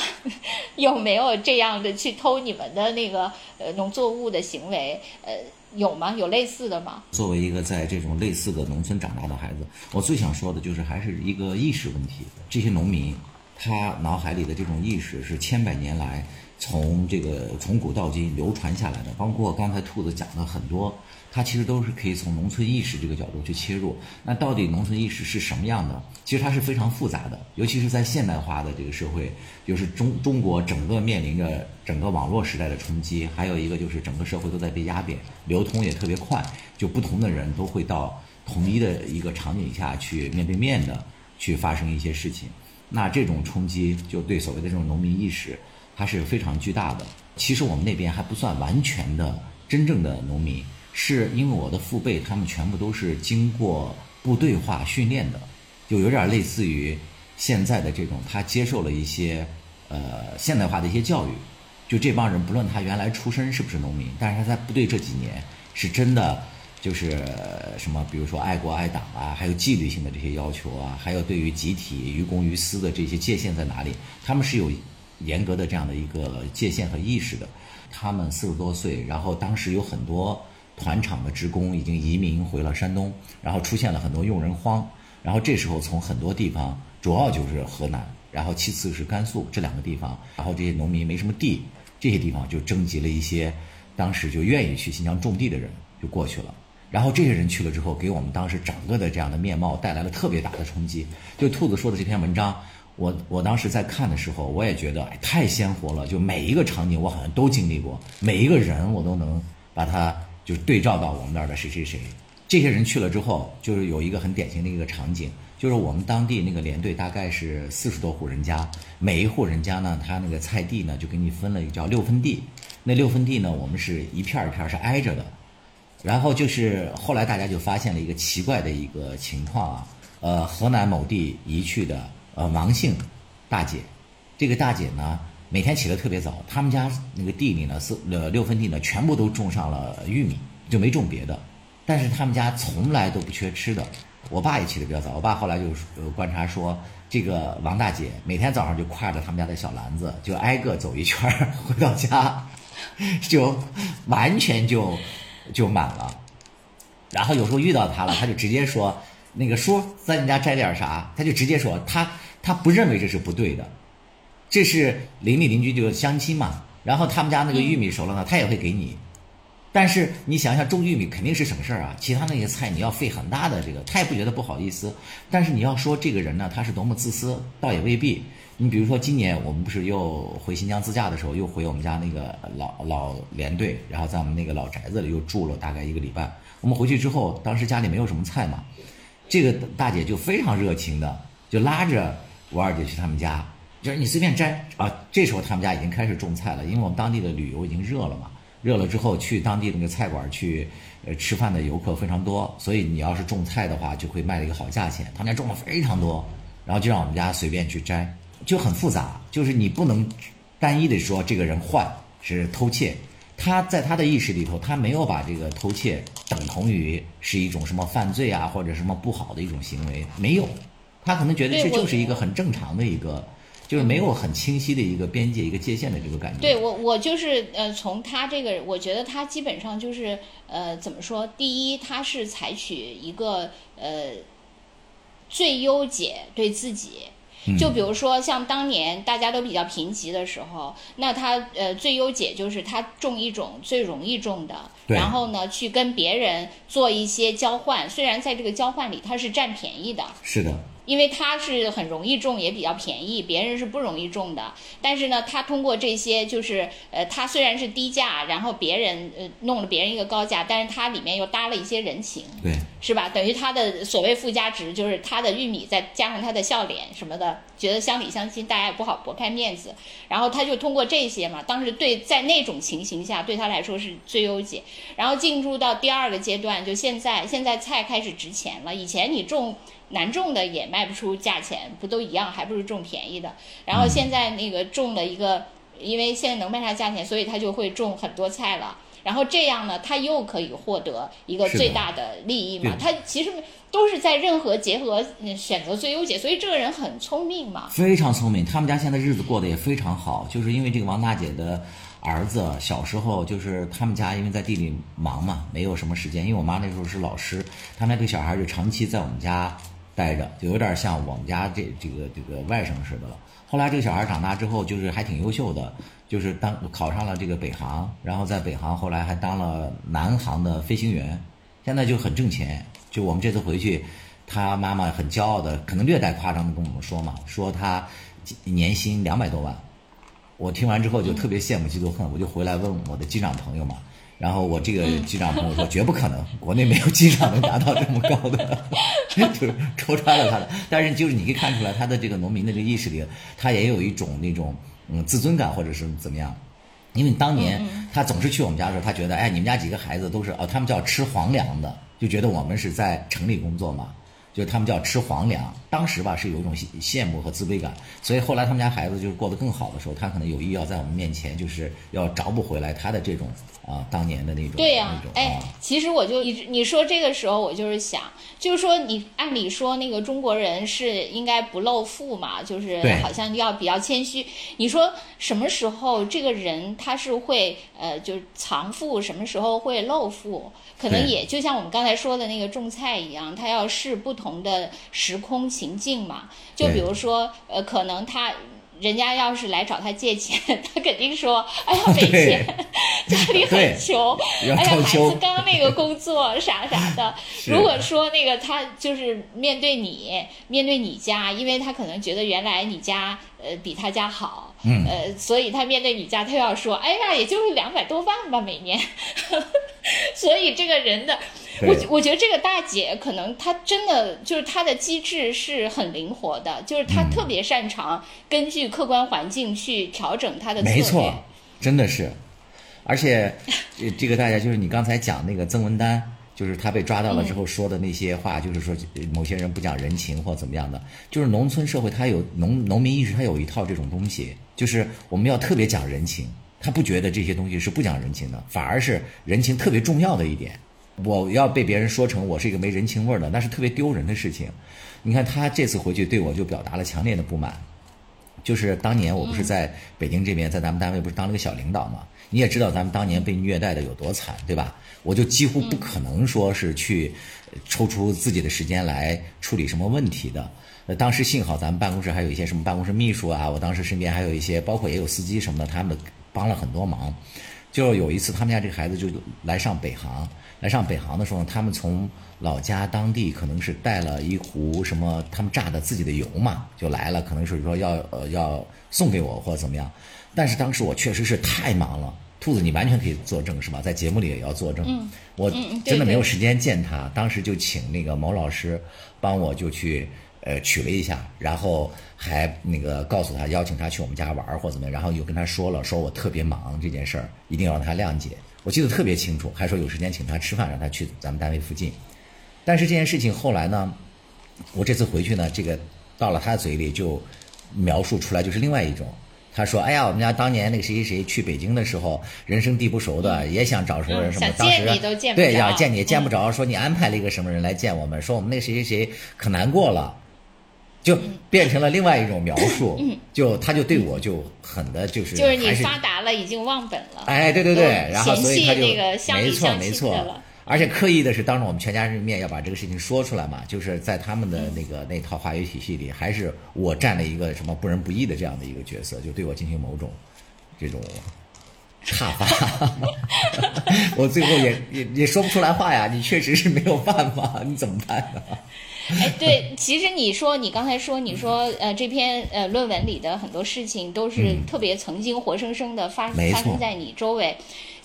有没有这样的去偷你们的那个呃农作物的行为？呃，有吗？有类似的吗？作为一个在这种类似的农村长大的孩子，我最想说的就是还是一个意识问题。这些农民，他脑海里的这种意识是千百年来从这个从古到今流传下来的。包括刚才兔子讲的很多，它其实都是可以从农村意识这个角度去切入。那到底农村意识是什么样的？其实它是非常复杂的，尤其是在现代化的这个社会，就是中中国整个面临着整个网络时代的冲击，还有一个就是整个社会都在被压扁，流通也特别快，就不同的人都会到统一的一个场景下去面对面的去发生一些事情。那这种冲击就对所谓的这种农民意识，它是非常巨大的。其实我们那边还不算完全的真正的农民，是因为我的父辈他们全部都是经过部队化训练的，就有点类似于现在的这种，他接受了一些呃现代化的一些教育。就这帮人，不论他原来出身是不是农民，但是他在部队这几年是真的。就是什么，比如说爱国爱党啊，还有纪律性的这些要求啊，还有对于集体于公于私的这些界限在哪里，他们是有严格的这样的一个界限和意识的。他们四十多岁，然后当时有很多团厂的职工已经移民回了山东，然后出现了很多用人荒，然后这时候从很多地方，主要就是河南，然后其次是甘肃这两个地方，然后这些农民没什么地，这些地方就征集了一些当时就愿意去新疆种地的人就过去了。然后这些人去了之后，给我们当时整个的这样的面貌带来了特别大的冲击。就兔子说的这篇文章，我我当时在看的时候，我也觉得太鲜活了。就每一个场景我好像都经历过，每一个人我都能把它就是对照到我们那儿的谁谁谁。这些人去了之后，就是有一个很典型的一个场景，就是我们当地那个连队大概是四十多户人家，每一户人家呢，他那个菜地呢就给你分了一个叫六分地。那六分地呢，我们是一片儿一片儿是挨着的。然后就是后来大家就发现了一个奇怪的一个情况啊，呃，河南某地移去的呃王姓大姐，这个大姐呢每天起得特别早，他们家那个地里呢是呃六分地呢全部都种上了玉米，就没种别的，但是他们家从来都不缺吃的。我爸也起得比较早，我爸后来就呃观察说，这个王大姐每天早上就挎着他们家的小篮子，就挨个走一圈回到家，就完全就。就满了，然后有时候遇到他了，他就直接说：“那个叔，在你家摘点啥？”他就直接说：“他他不认为这是不对的，这是邻里邻居就相亲嘛。然后他们家那个玉米熟了呢，他也会给你。但是你想想，种玉米肯定是省事儿啊，其他那些菜你要费很大的这个，他也不觉得不好意思。但是你要说这个人呢，他是多么自私，倒也未必。”你比如说，今年我们不是又回新疆自驾的时候，又回我们家那个老老连队，然后在我们那个老宅子里又住了大概一个礼拜。我们回去之后，当时家里没有什么菜嘛，这个大姐就非常热情的，就拉着我二姐去他们家，就是你随便摘啊。这时候他们家已经开始种菜了，因为我们当地的旅游已经热了嘛，热了之后去当地那个菜馆去呃吃饭的游客非常多，所以你要是种菜的话，就会卖了一个好价钱。他们家种了非常多，然后就让我们家随便去摘。就很复杂，就是你不能单一的说这个人坏是偷窃，他在他的意识里头，他没有把这个偷窃等同于是一种什么犯罪啊，或者什么不好的一种行为，没有，他可能觉得这就是一个很正常的一个，就是没有很清晰的一个边界、一个界限的这个感觉。对我，我就是呃，从他这个，我觉得他基本上就是呃，怎么说？第一，他是采取一个呃最优解对自己。就比如说，像当年大家都比较贫瘠的时候，那他呃最优解就是他种一种最容易种的，然后呢去跟别人做一些交换，虽然在这个交换里他是占便宜的。是的。因为它是很容易种，也比较便宜，别人是不容易种的。但是呢，他通过这些，就是呃，他虽然是低价，然后别人呃弄了别人一个高价，但是它里面又搭了一些人情，对，是吧？等于他的所谓附加值就是他的玉米再加上他的笑脸什么的，觉得乡里乡亲大家也不好驳开面子，然后他就通过这些嘛，当时对在那种情形下对他来说是最优解。然后进入到第二个阶段，就现在现在菜开始值钱了，以前你种。难种的也卖不出价钱，不都一样，还不如种便宜的。然后现在那个种了一个，因为现在能卖它价钱，所以他就会种很多菜了。然后这样呢，他又可以获得一个最大的利益嘛。他其实都是在任何结合选择最优解，所以这个人很聪明嘛。非常聪明，他们家现在日子过得也非常好，就是因为这个王大姐的儿子小时候就是他们家因为在地里忙嘛，没有什么时间。因为我妈那时候是老师，他们家这个小孩就长期在我们家。待着，就有点像我们家这这个这个外甥似的了。后来这个小孩长大之后，就是还挺优秀的，就是当考上了这个北航，然后在北航后来还当了南航的飞行员，现在就很挣钱。就我们这次回去，他妈妈很骄傲的，可能略带夸张的跟我们说嘛，说他年薪两百多万。我听完之后就特别羡慕嫉妒恨，我就回来问我的机长朋友嘛，然后我这个机长朋友 *laughs* 说绝不可能，国内没有机长能达到这么高的，*laughs* 就是戳穿了他的。但是就是你可以看出来他的这个农民的这个意识里，他也有一种那种嗯自尊感或者是怎么样，因为当年他总是去我们家的时候，他觉得哎你们家几个孩子都是哦他们叫吃皇粮的，就觉得我们是在城里工作嘛。就他们叫吃皇粮，当时吧是有一种羡慕和自卑感，所以后来他们家孩子就是过得更好的时候，他可能有意要在我们面前就是要找补回来他的这种啊当年的那种对呀、哎啊，其实我就一直你说这个时候，我就是想，就是说你按理说那个中国人是应该不露富嘛，就是好像要比较谦虚。你说什么时候这个人他是会呃就是藏富，什么时候会露富？可能也就像我们刚才说的那个种菜一样，他要试不同的时空情境嘛。就比如说呃，可能他。人家要是来找他借钱，*laughs* 他肯定说：“哎呀，没钱，*laughs* 家里很穷，要哎呀，孩子刚那个工作啥啥的。*laughs* 如果说那个他就是面对你，面对你家，因为他可能觉得原来你家呃比他家好，嗯呃，所以他面对你家，他要说，哎呀，也就是两百多万吧每年。*laughs* 所以这个人的，我对我觉得这个大姐可能她真的就是她的机制是很灵活的，就是她嗯特别擅长根据客观环境去调整她的策略。没错，真的是，而且呃这个大家就是你刚才讲那个曾文丹，就是他被抓到了之后说的那些话，就是说呃某些人不讲人情或怎么样的，就是农村社会他有农农民意识，他有一套这种东西，就是我们要特别讲人情，他不觉得这些东西是不讲人情的，反而是人情特别重要的一点。我要被别人说成我是一个没人情味儿的，那是特别丢人的事情。你看他这次回去对我就表达了强烈的不满，就是当年我不是在北京这边，在咱们单位不是当了个小领导嘛？你也知道咱们当年被虐待的有多惨，对吧？我就几乎不可能说是去呃抽出自己的时间来处理什么问题的。呃，当时幸好咱们办公室还有一些什么办公室秘书啊，我当时身边还有一些，包括也有司机什么的，他们帮了很多忙。就有一次，他们家这个孩子就来上北航，来上北航的时候，他们从老家当地可能是带了一壶什么他们榨的自己的油嘛，就来了，可能是说要呃要送给我或者怎么样。但是当时我确实是太忙了，兔子你完全可以作证是吧？在节目里也要作证，嗯我真的没有时间见他，当时就请那个某老师帮我就去呃取了一下，然后还那个告诉他邀请他去我们家玩儿或怎么样，然后又跟他说了，说我特别忙这件事儿，一定要让他谅解。我记得特别清楚，还说有时间请他吃饭，让他去咱们单位附近。但是这件事情后来呢，我这次回去呢，这个到了他的嘴里就描述出来就是另外一种。他说：“哎呀，我们家当年那个谁谁谁去北京的时候，人生地不熟的，也想找什么人什么，嗯当时见你都见不对，着要见你也见不嗯着，说你安排了一个什么人来见我们，说我们那个谁谁谁可难过了，就变成了另外一种描述，就他就对我就很的就是就是你发达了，已经忘本了。哎，对对对，都然后所以他就没错没错而且刻意的是当着我们全家人面要把这个事情说出来嘛，就是在他们的那个那套话语体系里，还是我占了一个什么不仁不义的这样的一个角色，就对我进行某种这种挞伐，*laughs* 我最后也也也说不出来话呀，你确实是没有办法，你怎么办呢？哎，对，其实你说你刚才说，你说呃这篇呃论文里的很多事情都是嗯。特别曾经活生生的发、发生在你周围，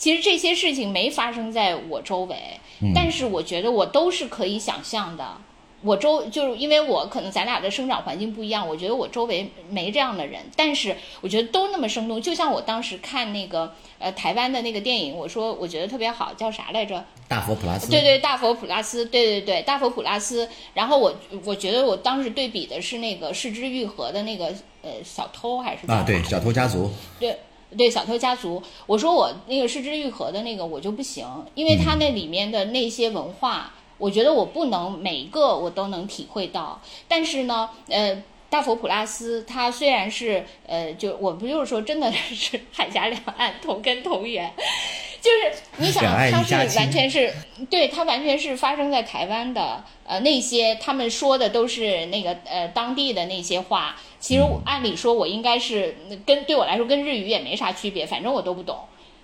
其实这些事情没发生在我周围，嗯但是我觉得我都是可以想象的。我周就是因为我可能咱俩的生长环境不一样，我觉得我周围没这样的人，但是我觉得都那么生动。就像我当时看那个呃台湾的那个电影，我说我觉得特别好，叫啥来着？大佛普拉斯，对对，大佛普拉斯，对对对，大佛普拉斯。然后我我觉得我当时对比的是那个失之愈合的那个呃小偷还是叫啊，对，小偷家族，对对小偷家族。我说我那个失之愈合的那个我就不行，因为它那里面的那些文化，我觉得我不能每一个我都能体会到。但是呢，呃。大佛普拉斯，他虽然是呃，就我不就是说，真的 *laughs* 是海峡两岸同根同源，就是你想，两岸它是完全是对，他完全是发生在台湾的。呃，那些他们说的都是那个呃当地的那些话。其实按理说，我应该是跟对我来说跟日语也没啥区别，反正我都不懂。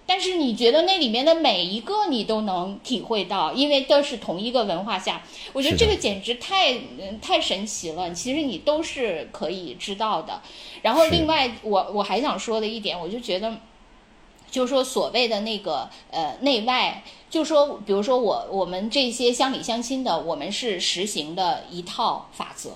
但是你觉得那里面的每一个你都能体会到，因为都是同一个文化下，我觉得这个简直太嗯太神奇了。其实你都是可以知道的。然后另外，我我还想说的一点，我就觉得。就是说，所谓的那个呃内外，就说，比如说我我们这些乡里乡亲的，我们是实行的一套法则，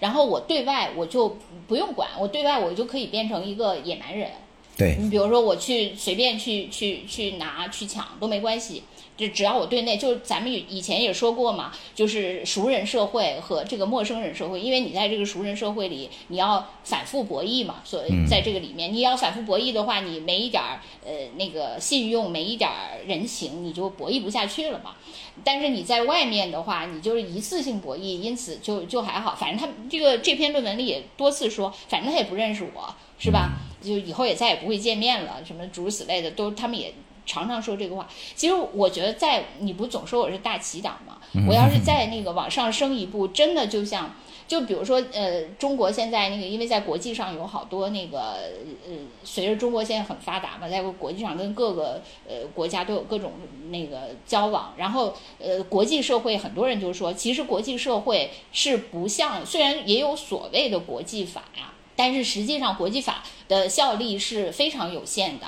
然后我对外我就不用管，我对外我就可以变成一个野蛮人，对，你比如说我去随便去去去拿去抢都没关系，就只要我对内，就是咱们以前也说过嘛，就是熟人社会和这个陌生人社会，因为你在这个熟人社会里，你要反复博弈嘛，所以在这个里面，你要反复博弈的话，你没一点儿呃那个信用，没一点儿人情，你就博弈不下去了嘛。但是你在外面的话，你就是一次性博弈，因此就就还好。反正他这个这篇论文里也多次说，反正他也不认识我，是吧？就以后也再也不会见面了，什么诸如此类的，都他们也常常说这个话。其实我觉得在你不总说我是大旗党嘛？我要是 *laughs* 在那个往上升一步，真的就像。就比如说，呃，中国现在那个，因为在国际上有好多那个，呃，随着中国现在很发达嘛，在国际上跟各个呃国家都有各种那个交往，然后呃，国际社会很多人就说，其实国际社会是不像，虽然也有所谓的国际法呀，但是实际上国际法的效力是非常有限的。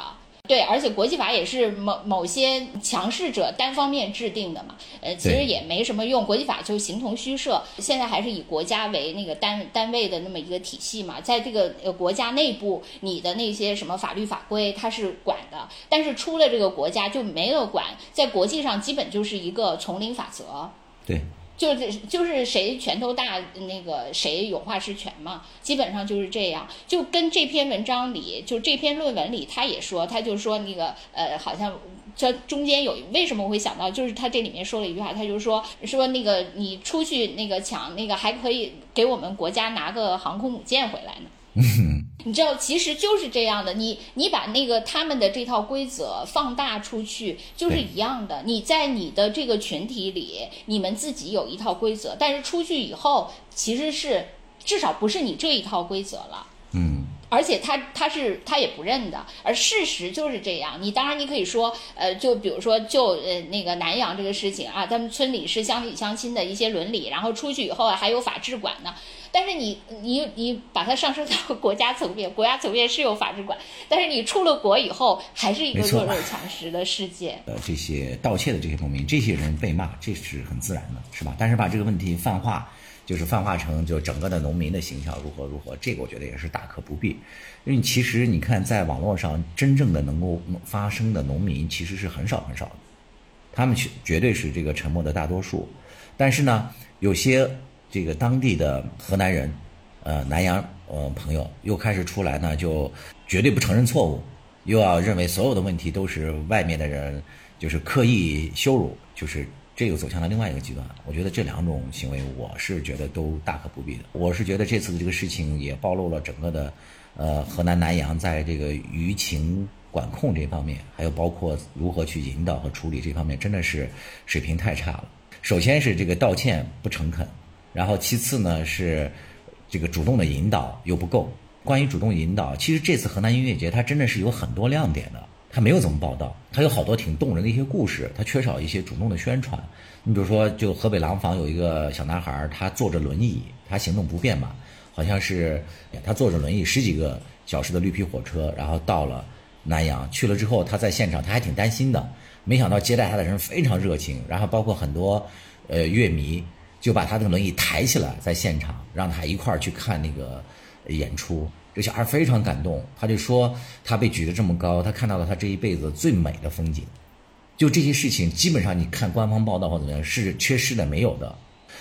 对，而且国际法也是某某些强势者单方面制定的嘛，呃，其实也没什么用，国际法就形同虚设。现在还是以国家为那个单单位的那么一个体系嘛，在这个呃国家内部，你的那些什么法律法规它是管的，但是出了这个国家就没有管，在国际上基本就是一个丛林法则。对，就是就是谁拳头大，那个谁有话事权嘛，基本上就是这样。就跟这篇文章里，就这篇论文里，他也说，他就说那个呃，好像这中间有为什么我会想到，就是他这里面说了一句话，他就说说那个你出去那个抢那个还可以给我们国家拿个航空母舰回来呢。*laughs* 你知道，其实就是这样的。你你把那个他们的这套规则放大出去，就是一样的。你在你的这个群体里，你们自己有一套规则，但是出去以后，其实是至少不是你这一套规则了。嗯，而且他他是他也不认的，而事实就是这样。你当然你可以说，呃，就比如说就呃那个南阳这个事情啊，他们村里是乡里乡亲的一些伦理，然后出去以后还有法制管呢。但是你你你把它上升到国家层面，国家层面是有法治管，但是你出了国以后，还是一个弱肉强食的世界。呃，这些盗窃的这些农民，这些人被骂，这是很自然的，是吧？但是把这个问题泛化，就是泛化成就整个的农民的形象如何如何，这个我觉得也是大可不必。因为其实你看，在网络上真正的能够发声的农民其实是很少很少的，他们绝绝对是这个沉默的大多数。但是呢，有些这个当地的河南人，呃，南阳呃朋友又开始出来呢，就绝对不承认错误，又要认为所有的问题都是外面的人就是刻意羞辱，就是这个走向了另外一个极端。我觉得这两种行为，我是觉得都大可不必的。我是觉得这次的这个事情也暴露了整个的，呃，河南南阳在这个舆情管控这方面，还有包括如何去引导和处理这方面，真的是水平太差了。首先是这个道歉不诚恳，然后其次呢是这个主动的引导又不够。关于主动引导，其实这次河南音乐节它真的是有很多亮点的，它没有怎么报道，它有好多挺动人的一些故事，它缺少一些主动的宣传。你比如说，就河北廊坊有一个小男孩，他坐着轮椅，他行动不便嘛，好像是他坐着轮椅十几个小时的绿皮火车，然后到了南阳，去了之后他在现场他还挺担心的，没想到接待他的人非常热情，然后包括很多呃乐迷就把他的轮椅抬起来，在现场让他一块儿去看那个演出。这小孩非常感动，他就说他被举得这么高，他看到了他这一辈子最美的风景。就这些事情，基本上你看官方报道或怎么样是缺失的，没有的。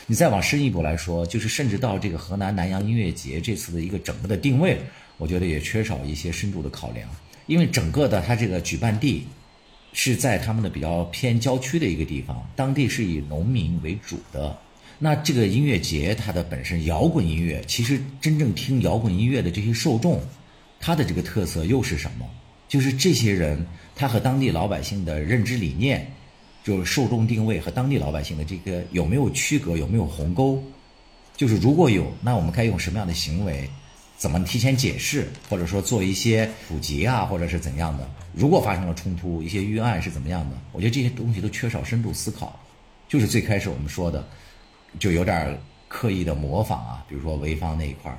你再往深一步来说，就是甚至到这个河南南阳音乐节这次的一个整个的定位，我觉得也缺少一些深度的考量，因为整个的它这个举办地是在他们的比较偏郊区的一个地方，当地是以农民为主的。那这个音乐节它的本身摇滚音乐，其实真正听摇滚音乐的这些受众，它的这个特色又是什么？就是这些人他和当地老百姓的认知理念，就是受众定位和当地老百姓的这个有没有区隔，有没有鸿沟？就是如果有，那我们该用什么样的行为？怎么提前解释，或者说做一些普及啊，或者是怎样的？如果发生了冲突，一些预案是怎么样的？我觉得这些东西都缺少深度思考。就是最开始我们说的，就有点刻意的模仿啊，比如说潍坊那一块儿，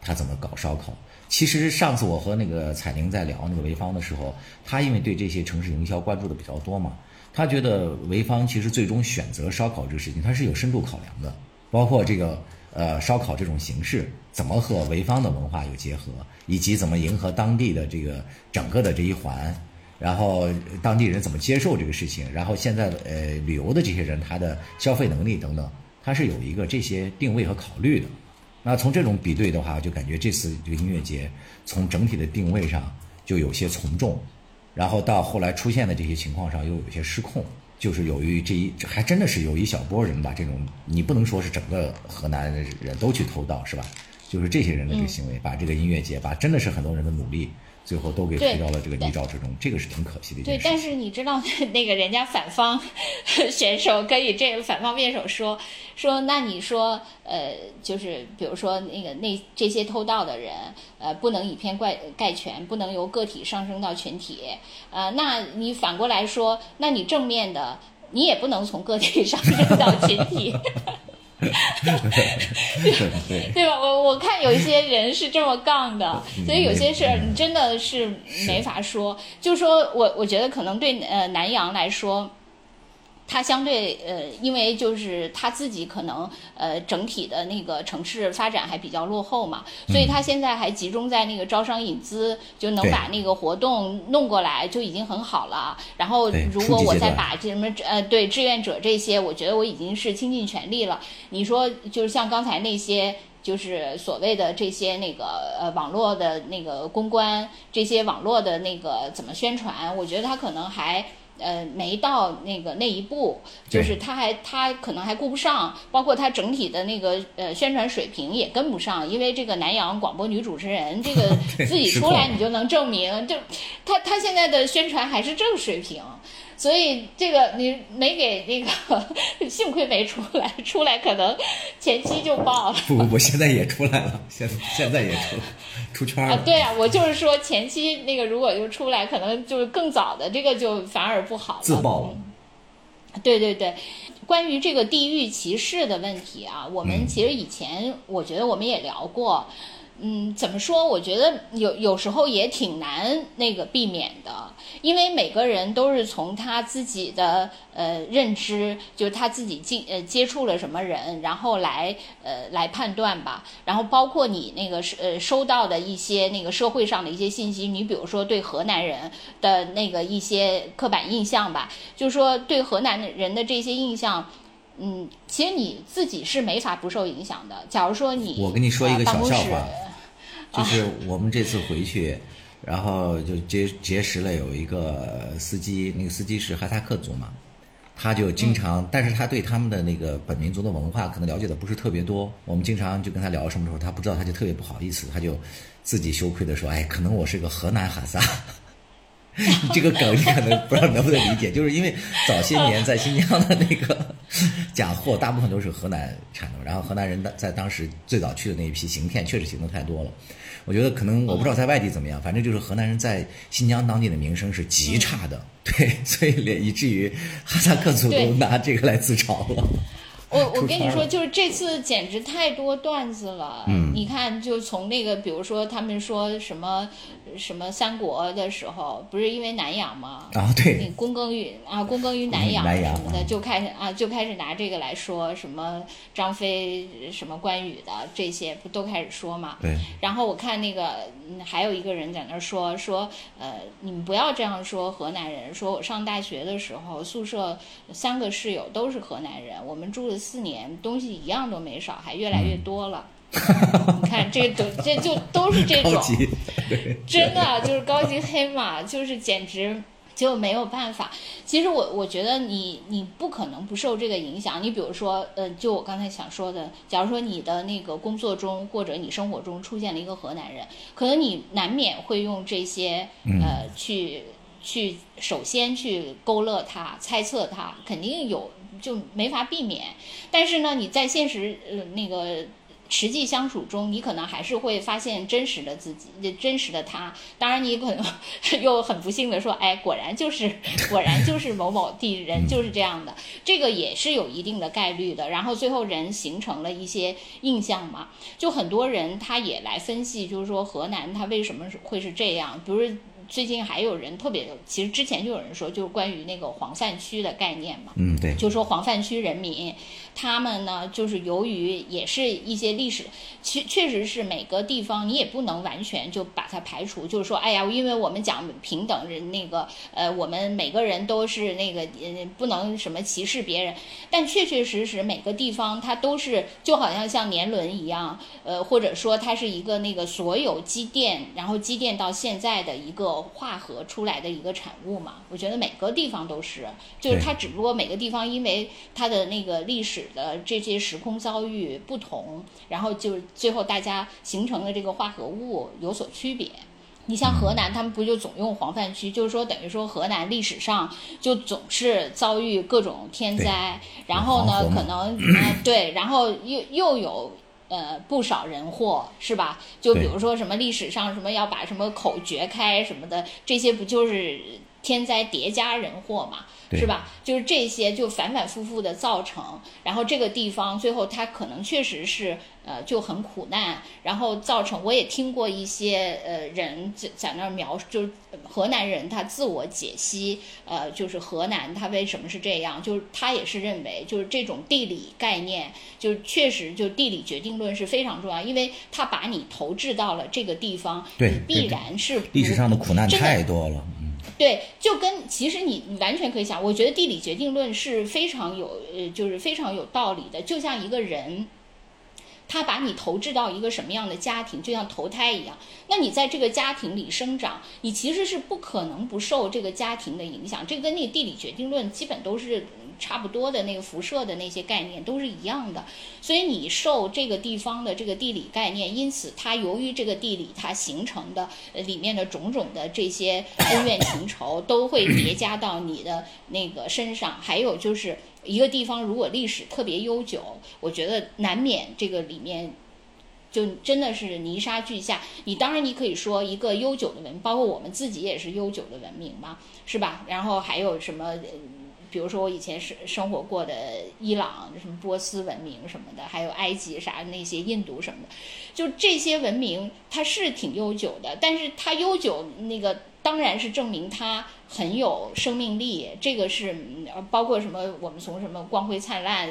他怎么搞烧烤？其实上次我和那个彩玲在聊那个潍坊的时候，他因为对这些城市营销关注的比较多嘛，他觉得潍坊其实最终选择烧烤这个事情，他是有深度考量的，包括这个。呃，烧烤这种形式怎么和潍坊的文化有结合，以及怎么迎合当地的这个整个的这一环，然后当地人怎么接受这个事情，然后现在呃旅游的这些人他的消费能力等等，它是有一个这些定位和考虑的。那从这种比对的话，就感觉这次这个音乐节从整体的定位上就有些从众，然后到后来出现的这些情况上又有些失控。就是由于这一，还真的是有一小波人吧，这种你不能说是整个河南人都去偷盗，是吧？就是这些人的这个行为，把这个音乐节，把真的是很多人的努力。最后都给推到了这个泥沼之中，这个是挺可惜的一件事。对，但是你知道 *laughs* 那个人家反方 *laughs* 选手跟以这个反方辩手说说，那你说呃，就是比如说那个那这些偷盗的人呃，不能以偏概概全，不能由个体上升到群体，呃，那你反过来说，那你正面的你也不能从个体上升到群体。*laughs* 对吧？我我看有一些人是这么杠的，所以有些事儿你真的是没法说。就说我我觉得可能对呃南阳来说。它相对呃，因为就是它自己可能呃整体的那个城市发展还比较落后嘛，所以它现在还集中在那个招商引资，就能把那个活动弄过来就已经很好了。然后如果我再把这什么呃对志愿者这些，我觉得我已经是倾尽全力了。你说就是像刚才那些就是所谓的这些那个呃网络的那个公关，这些网络的那个怎么宣传，我觉得他可能还。呃，没到那个那一步，就是他还他可能还顾不上，包括他整体的那个呃宣传水平也跟不上，因为这个南阳广播女主持人这个 *laughs* 自己出来你就能证明，就他他现在的宣传还是这个水平。所以这个你没给那个，*laughs* 幸亏没出来，出来可能前期就爆了。不不不，现在也出来了，现现在也出出圈了。啊，对啊，我就是说前期那个如果就出来，可能就是更早的这个就反而不好了。自爆了。对对对，关于这个地域歧视的问题啊，我们其实以前我觉得我们也聊过。嗯，怎么说？我觉得有有时候也挺难那个避免的，因为每个人都是从他自己的呃认知，就是他自己进呃接触了什么人，然后来呃来判断吧。然后包括你那个呃收到的一些那个社会上的一些信息，你比如说对河南人的那个一些刻板印象吧，就是说对河南人的这些印象，嗯，其实你自己是没法不受影响的。假如说你我跟你说一个小笑话。就是我们这次回去，然后就结结识了有一个司机，那个司机是哈萨克族嘛，他就经常，但是他对他们的那个本民族的文化可能了解的不是特别多。我们经常就跟他聊什么时候，他不知道，他就特别不好意思，他就自己羞愧的说：“哎，可能我是个河南哈萨。” *laughs* 这个梗你可能不知道能不能理解，就是因为早些年在新疆的那个假货大部分都是河南产的，然后河南人在当时最早去的那一批行骗确实行的太多了。我觉得可能我不知道在外地怎么样，反正就是河南人在新疆当地的名声是极差的，对，所以连以至于哈萨克族都拿这个来自嘲了。我 *laughs* 我跟你说，就是这次简直太多段子了。嗯，你看，就从那个，比如说他们说什么什么三国的时候，不是因为南阳吗？啊，对，躬耕于啊，躬耕于南阳什么的，就开始啊，就开始拿这个来说什么张飞什么关羽的这些，不都开始说嘛？对。然后我看那个还有一个人在那说说，呃，你们不要这样说河南人。说我上大学的时候，宿舍三个室友都是河南人，我们住的。四年东西一样都没少，还越来越多了。你看，这都这就都是这种，真的就是高级黑马，就是简直就没有办法。其实我我觉得你你不可能不受这个影响。你比如说，呃，就我刚才想说的，假如说你的那个工作中或者你生活中出现了一个河南人，可能你难免会用这些呃去去首先去勾勒他、猜测他，肯定有就没法避免。但是呢，你在现实呃那个。实际相处中，你可能还是会发现真实的自己，真实的他。当然，你可能又很不幸的说，哎，果然就是，*laughs* 果然就是某某地人就是这样的。这个也是有一定的概率的。然后最后人形成了一些印象嘛，就很多人他也来分析，就是说河南他为什么会是这样，比如。最近还有人特别，其实之前就有人说，就是关于那个黄泛区的概念嘛，嗯，对，就说黄泛区人民，他们呢，就是由于也是一些历史，确确实是每个地方你也不能完全就把它排除，就是说，哎呀，因为我们讲平等人那个，呃，我们每个人都是那个，嗯，不能什么歧视别人，但确确实实每个地方它都是就好像像年轮一样，呃，或者说它是一个那个所有积淀，然后积淀到现在的一个。化合出来的一个产物嘛，我觉得每个地方都是，就是它只不过每个地方因为它的那个历史的这些时空遭遇不同，然后就最后大家形成的这个化合物有所区别。你像河南，他们不就总用黄泛区，就是说等于说河南历史上就总是遭遇各种天灾，然后呢可能啊 *laughs* 对，然后又又有。呃，不少人祸是吧？就比如说什么历史上什么要把什么口掘开什么的，这些不就是天灾叠加人祸嘛？是吧？就是这些就反反复复的造成，然后这个地方最后它可能确实是呃就很苦难，然后造成我也听过一些呃人在在那儿描述，就是河南人他自我解析，呃就是河南他为什么是这样，就是他也是认为就是这种地理概念，就是确实就地理决定论是非常重要，因为他把你投掷到了这个地方，对，必然是历史上的苦难太多了。对，就跟其实你完全可以想，我觉得地理决定论是非常有呃，就是非常有道理的。就像一个人，他把你投掷到一个什么样的家庭，就像投胎一样，那你在这个家庭里生长，你其实是不可能不受这个家庭的影响。这跟那个地理决定论基本都是。差不多的那个辐射的那些概念都是一样的，所以你受这个地方的这个地理概念，因此它由于这个地理它形成的里面的种种的这些恩怨情仇都会叠加到你的那个身上。还有就是一个地方如果历史特别悠久，我觉得难免这个里面就真的是泥沙俱下。你当然你可以说一个悠久的文，包括我们自己也是悠久的文明嘛，是吧？然后还有什么？比如说我以前生生活过的伊朗、什么波斯文明什么的，还有埃及啥那些印度什么的，就这些文明它是挺悠久的，但是它悠久那个当然是证明它很有生命力，这个是包括什么我们从什么光辉灿烂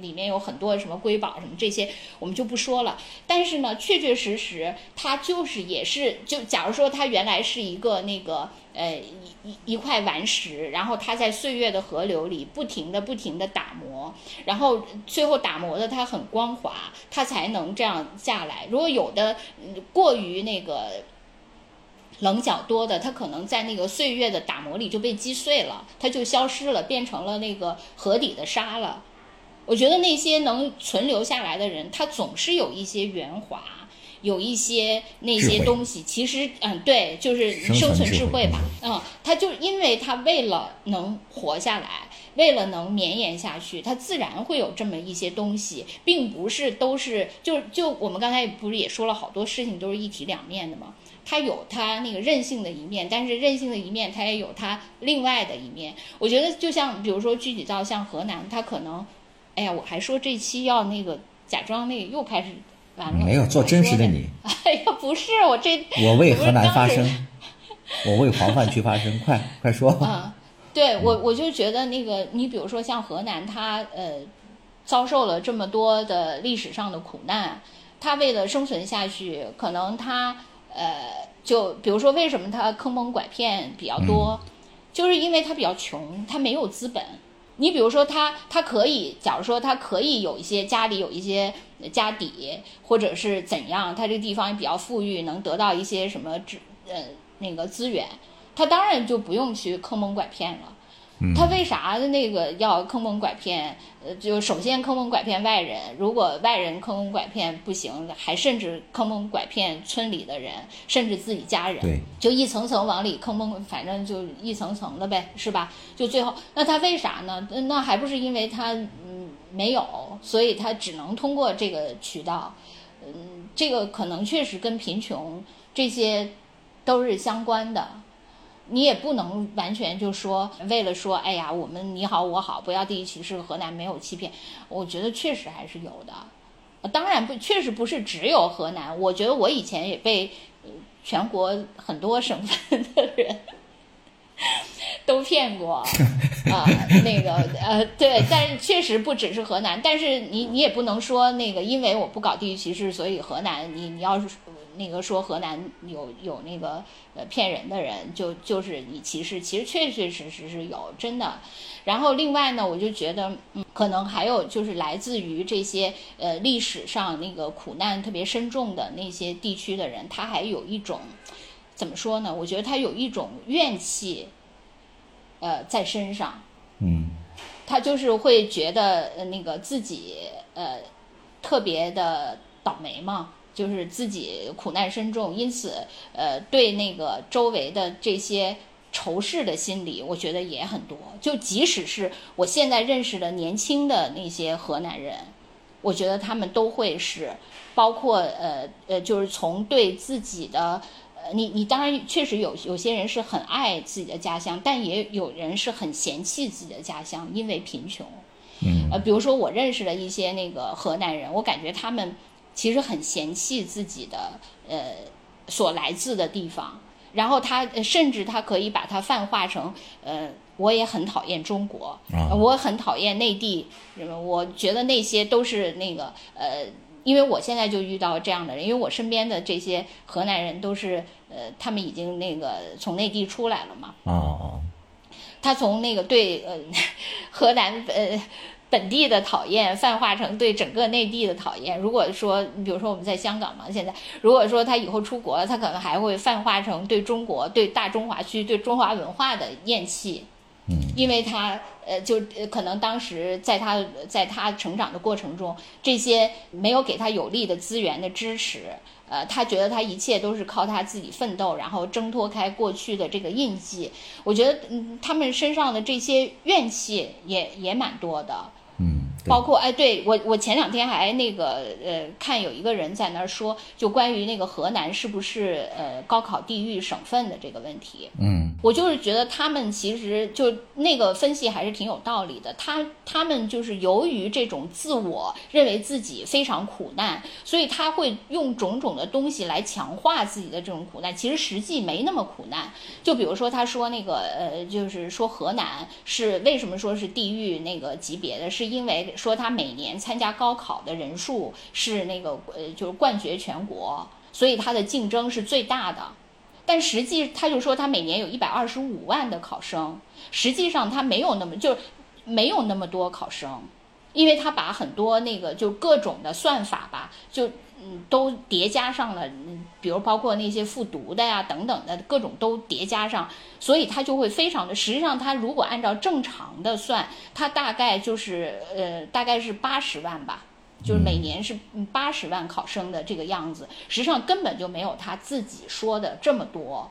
里面有很多什么瑰宝什么这些我们就不说了，但是呢，确确实实它就是也是就假如说它原来是一个那个。呃，一一块顽石，然后它在岁月的河流里不停的、不停的打磨，然后最后打磨的它很光滑，它才能这样下来。如果有的过于那个棱角多的，它可能在那个岁月的打磨里就被击碎了，它就消失了，变成了那个河底的沙了。我觉得那些能存留下来的人，他总是有一些圆滑。有一些那些东西，其实嗯，对，就是生存智慧吧，嗯，他就因为他为了能活下来，为了能绵延下去，他自然会有这么一些东西，并不是都是就就我们刚才不是也说了好多事情都是一体两面的吗？他有他那个任性的一面，但是任性的一面他也有他另外的一面。我觉得就像比如说具体到像河南，他可能，哎呀，我还说这期要那个假装那个又开始完了。没有做真实的你。*laughs* 哎呀，不是我这。我为河南发声，我为黄泛区发声，快快说。*laughs* 嗯，对我我就觉得那个，你比如说像河南，它呃遭受了这么多的历史上的苦难，它为了生存下去，可能它呃就比如说为什么他坑蒙拐骗比较多，就是因为他比较穷，他没有资本。你比如说他，他可以，假如说他可以有一些家里有一些家底，或者是怎样，他这个地方也比较富裕，能得到一些什么资呃那个资源，他当然就不用去坑蒙拐骗了。他为啥那个要坑蒙拐骗？呃，就首先坑蒙拐骗外人，如果外人坑蒙拐骗不行，还甚至坑蒙拐骗村里的人，甚至自己家人，对，就一层层往里坑蒙，反正就一层层的呗，是吧？就最后，那他为啥呢？那还不是因为他嗯没有，所以他只能通过这个渠道，嗯，这个可能确实跟贫穷这些都是相关的。你也不能完全就说为了说，哎呀，我们你好我好，不要地域歧视，河南没有欺骗，我觉得确实还是有的。当然不，确实不是只有河南。我觉得我以前也被全国很多省份的人都骗过 *laughs* 啊，那个呃，对，但是确实不只是河南。但是你你也不能说那个，因为我不搞地域歧视，所以河南你你要是。那个说河南有有那个呃骗人的人，就就是你歧视，其实确确实实是有真的。然后另外呢，我就觉得，嗯，可能还有就是来自于这些呃历史上那个苦难特别深重的那些地区的人，他还有一种怎么说呢？我觉得他有一种怨气，呃，在身上，嗯，他就是会觉得呃那个自己呃特别的倒霉嘛。就是自己苦难深重，因此，呃，对那个周围的这些仇视的心理，我觉得也很多。就即使是我现在认识的年轻的那些河南人，我觉得他们都会是，包括呃呃，就是从对自己的，呃，你你当然确实有有些人是很爱自己的家乡，但也有人是很嫌弃自己的家乡，因为贫穷。嗯。呃，比如说我认识的一些那个河南人，我感觉他们。其实很嫌弃自己的呃所来自的地方，然后他甚至他可以把它泛化成呃我也很讨厌中国，我很讨厌内地，我觉得那些都是那个呃，因为我现在就遇到这样的人，因为我身边的这些河南人都是呃他们已经那个从内地出来了嘛，哦哦，他从那个对呃河南呃。本地的讨厌泛化成对整个内地的讨厌。如果说，你比如说我们在香港嘛，现在如果说他以后出国了，他可能还会泛化成对中国、对大中华区、对中华文化的厌弃。嗯，因为他呃，就可能当时在他在他成长的过程中，这些没有给他有利的资源的支持，呃，他觉得他一切都是靠他自己奋斗，然后挣脱开过去的这个印记。我觉得，嗯，他们身上的这些怨气也也蛮多的。嗯，包括哎，对我我前两天还那个呃，看有一个人在那儿说，就关于那个河南是不是呃高考地域省份的这个问题。嗯，我就是觉得他们其实就那个分析还是挺有道理的。他他们就是由于这种自我认为自己非常苦难，所以他会用种种的东西来强化自己的这种苦难。其实实际没那么苦难。就比如说他说那个呃，就是说河南是为什么说是地域那个级别的，是。因为说他每年参加高考的人数是那个呃，就是冠绝全国，所以他的竞争是最大的。但实际他就说他每年有一百二十五万的考生，实际上他没有那么就没有那么多考生，因为他把很多那个就各种的算法吧，就。嗯，都叠加上了，嗯，比如包括那些复读的呀，等等的各种都叠加上，所以它就会非常的。实际上，它如果按照正常的算，它大概就是呃，大概是八十万吧，就是每年是八十万考生的这个样子。实际上根本就没有他自己说的这么多。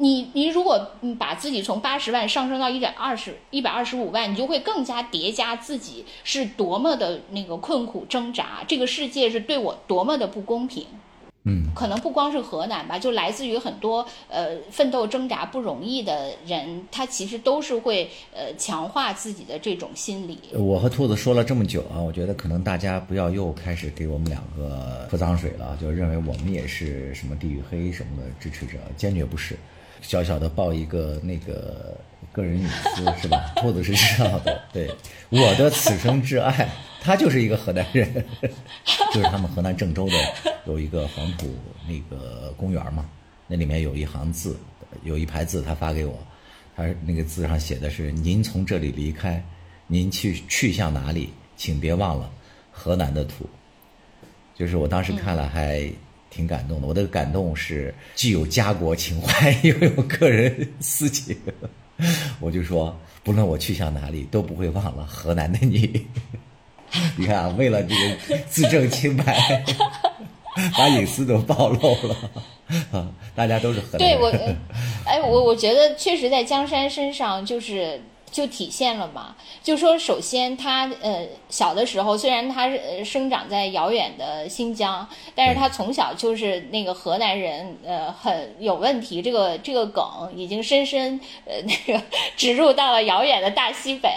你你如果把自己从八十万上升到一百二十一百二十五万，你就会更加叠加自己是多么的那个困苦挣扎，这个世界是对我多么的不公平。嗯，可能不光是河南吧，就来自于很多呃奋斗挣扎不容易的人，他其实都是会呃强化自己的这种心理。我和兔子说了这么久啊，我觉得可能大家不要又开始给我们两个泼脏水了，就认为我们也是什么地域黑什么的支持者，坚决不是。小小的报一个那个个人隐私 *laughs* 是吧？兔子是知道的。*laughs* 对，我的此生挚爱，他就是一个河南人，*laughs* 就是他们河南郑州的有一个黄埔那个公园嘛，那里面有一行字，有一排字，他发给我，他那个字上写的是：“您从这里离开，您去去向哪里，请别忘了河南的土。”就是我当时看了还挺感动的。我的感动是既有家国情怀，*laughs* 又有个人私情。我就说，不论我去向哪里，都不会忘了河南的你。你看啊，为了这个自证清白，把隐私都暴露了啊！大家都是河南人。对我，*laughs* 哎，我我觉得确实在江山身上就是。就体现了嘛，就说首先他呃小的时候虽然他呃生长在遥远的新疆，但是他从小就是那个河南人，呃很有问题，这个这个梗已经深深呃那个植入到了遥远的大西北。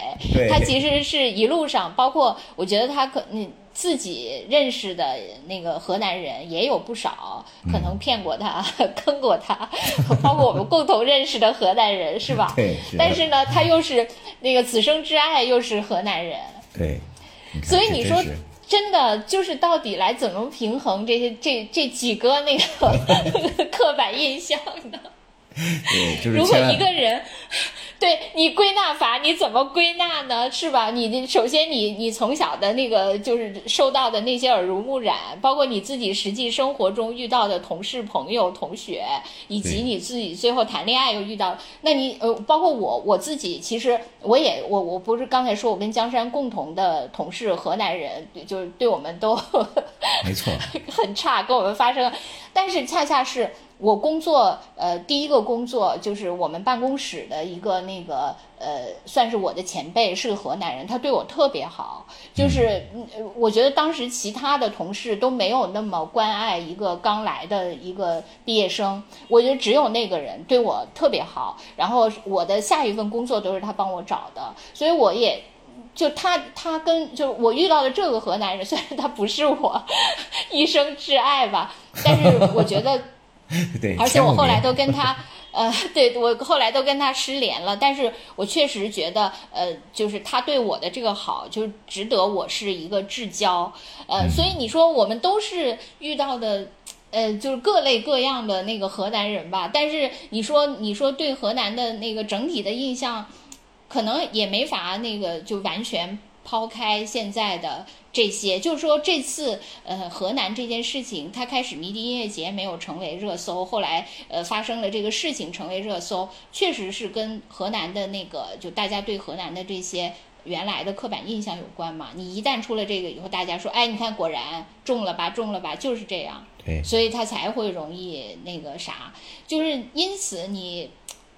他其实是一路上，包括我觉得他可嗯。自己认识的那个河南人也有不少，可能骗过他、*laughs* 坑过他，*laughs* 包括我们共同认识的河南人，是吧？对。但是呢，他又是那个此生挚爱，又是河南人。对。所以你说，真的就是到底来怎么平衡这些这这几个那个 *laughs* 刻板印象呢？对，就是如果一个人。对你归纳法你怎么归纳呢？是吧？你首先你你从小的那个就是受到的那些耳濡目染，包括你自己实际生活中遇到的同事、朋友、同学，以及你自己最后谈恋爱又遇到，那你呃，包括我我自己，其实我也我我不是刚才说我跟江山共同的同事河南人，就是对我们都没错 *laughs* 很差，跟我们发生，但是恰恰是。我工作，呃，第一个工作就是我们办公室的一个那个，呃，算是我的前辈，是个河南人，他对我特别好。就是，我觉得当时其他的同事都没有那么关爱一个刚来的一个毕业生，我觉得只有那个人对我特别好。然后我的下一份工作都是他帮我找的，所以我也就他他跟就我遇到的这个河南人，虽然他不是我 *laughs* 一生挚爱吧，但是我觉得。*laughs* 对，而且我后来都跟他，呃，*laughs* 对我后来都跟他失联了。但是我确实觉得，呃，就是他对我的这个好，就值得我是一个至交。呃，所以你说我们都是遇到的，呃，就是各类各样的那个河南人吧。但是你说，你说对河南的那个整体的印象，可能也没法那个就完全。抛开现在的这些，就是说这次呃河南这件事情，它开始迷笛音乐节没有成为热搜，后来呃发生了这个事情成为热搜，确实是跟河南的那个就大家对河南的这些原来的刻板印象有关嘛。你一旦出了这个以后，大家说，哎，你看果然中了吧，中了吧，就是这样。对，所以他才会容易那个啥，就是因此你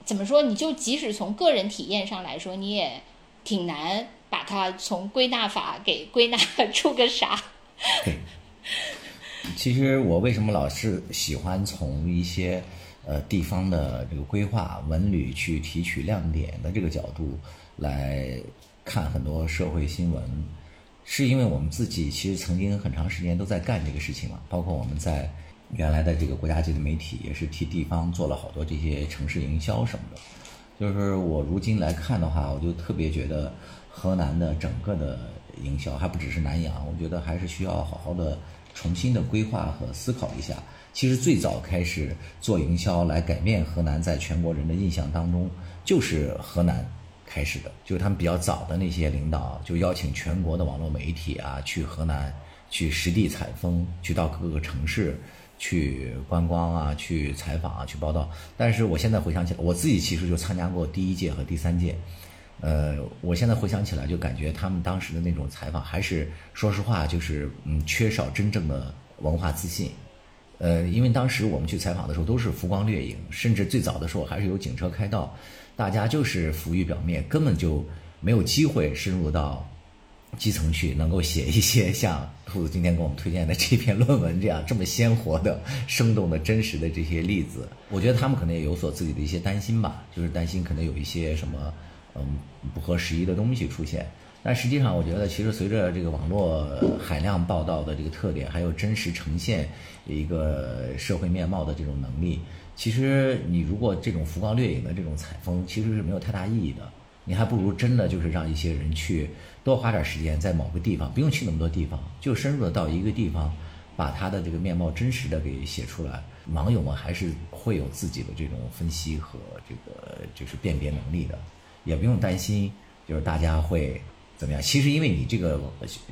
怎么说，你就即使从个人体验上来说，你也挺难。把它从归纳法给归纳 *laughs* 出个啥？对，*laughs* 其实我为什么老是喜欢从一些呃地方的这个规划文旅去提取亮点的这个角度来看很多社会新闻，是因为我们自己其实曾经很长时间都在干这个事情嘛，包括我们在原来的这个国家级的媒体也是替地方做了好多这些城市营销什么的。就是我如今来看的话，我就特别觉得。河南的整个的营销还不只是南阳，我觉得还是需要好好的重新的规划和思考一下。其实最早开始做营销来改变河南在全国人的印象当中，就是河南开始的，就是他们比较早的那些领导就邀请全国的网络媒体啊去河南去实地采风，去到各个城市去观光啊，去采访啊，去报道。但是我现在回想起来，我自己其实就参加过第一届和第三届。呃，我现在回想起来，就感觉他们当时的那种采访，还是说实话，就是嗯，缺少真正的文化自信。呃，因为当时我们去采访的时候都是浮光掠影，甚至最早的时候还是有警车开道，大家就是浮于表面，根本就没有机会深入到基层去，能够写一些像兔子今天给我们推荐的这篇论文这样这么鲜活的、生动的、真实的这些例子。我觉得他们可能也有所自己的一些担心吧，就是担心可能有一些什么。嗯，不合时宜的东西出现，但实际上，我觉得其实随着这个网络海量报道的这个特点，还有真实呈现一个社会面貌的这种能力，其实你如果这种浮光掠影的这种采风，其实是没有太大意义的。你还不如真的就是让一些人去多花点时间，在某个地方，不用去那么多地方，就深入的到一个地方，把他的这个面貌真实的给写出来。网友们还是会有自己的这种分析和这个就是辨别能力的。也不用担心，就是大家会怎么样？其实因为你这个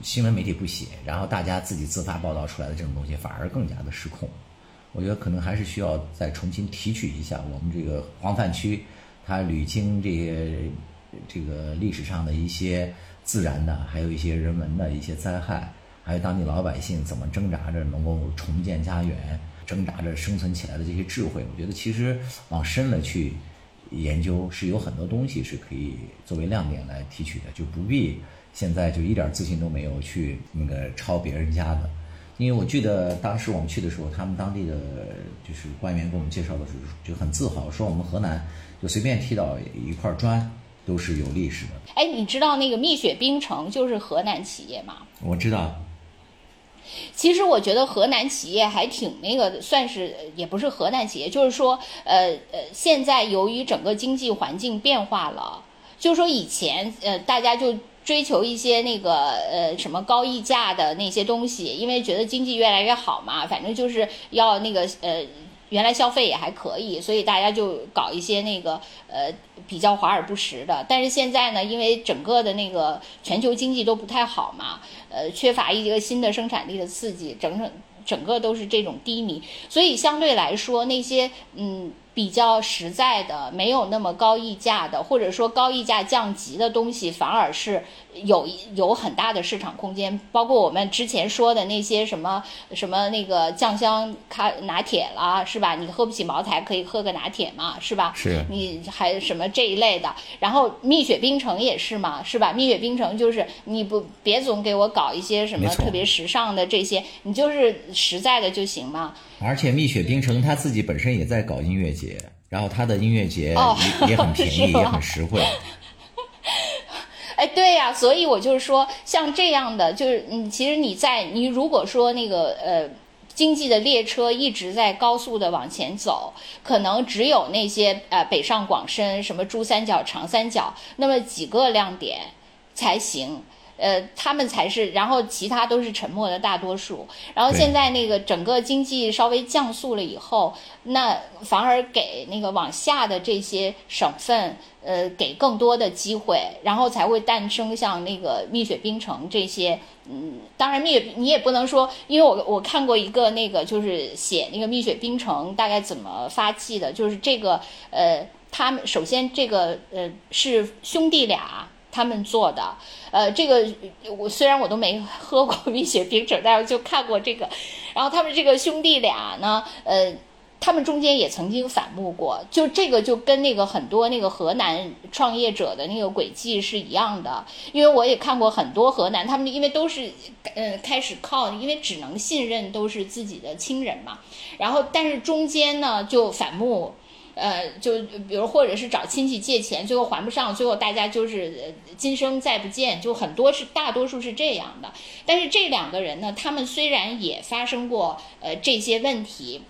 新闻媒体不写，然后大家自己自发报道出来的这种东西，反而更加的失控。我觉得可能还是需要再重新提取一下我们这个黄泛区，它屡经这些这个历史上的一些自然的，还有一些人文的一些灾害，还有当地老百姓怎么挣扎着能够重建家园，挣扎着生存起来的这些智慧，我觉得其实往深了去研究，是有很多东西是可以作为亮点来提取的，就不必现在就一点自信都没有去那个抄别人家的。因为我记得当时我们去的时候，他们当地的就是官员给我们介绍的时候，就很自豪说我们河南就随便踢到一块砖都是有历史的。哎，你知道那个蜜雪冰城就是河南企业吗？我知道。其实我觉得河南企业还挺那个，算是也不是河南企业，就是说，呃呃，现在由于整个经济环境变化了，就是说以前呃大家就。追求一些那个呃什么高溢价的那些东西，因为觉得经济越来越好嘛，反正就是要那个呃原来消费也还可以，所以大家就搞一些那个呃比较华而不实的。但是现在呢，因为整个的那个全球经济都不太好嘛，呃缺乏一个新的生产力的刺激，整整整个都是这种低迷，所以相对来说那些嗯。比较实在的，没有那么高溢价的，或者说高溢价降级的东西，反而是有有很大的市场空间。包括我们之前说的那些什么什么那个酱香咖拿铁啦，是吧？你喝不起茅台，可以喝个拿铁嘛，是吧？是。你还什么这一类的？然后蜜雪冰城也是嘛，是吧？蜜雪冰城就是你不别总给我搞一些什么特别时尚的这些，你就是实在的就行嘛。而且蜜雪冰城他自己本身也在搞音乐节，然后他的音乐节也也很便宜，*laughs* 也很实惠。*laughs* 哎，对呀，所以我就是说，像这样的，就是你，其实你在你如果说那个呃，经济的列车一直在高速的往前走，可能只有那些呃北上广深什么珠三角、长三角那么几个亮点才行。呃，他们才是，然后其他都是沉默的大多数。然后现在那个整个经济稍微降速了以后，那反而给那个往下的这些省份，呃，给更多的机会，然后才会诞生像那个蜜雪冰城这些。嗯，当然蜜你也不能说，因为我我看过一个那个就是写那个蜜雪冰城大概怎么发迹的，就是这个呃，他们首先这个呃是兄弟俩。他们做的，呃，这个我虽然我都没喝过蜜雪冰城，但是就看过这个。然后他们这个兄弟俩呢，呃，他们中间也曾经反目过，就这个就跟那个很多那个河南创业者的那个轨迹是一样的。因为我也看过很多河南，他们因为都是，呃，开始靠，因为只能信任都是自己的亲人嘛。然后但是中间呢就反目。呃，就比如或者是找亲戚借钱，最后还不上，最后大家就是今生再不见，就很多是大多数是这样的。但是这两个人呢，他们虽然也发生过呃这些问题，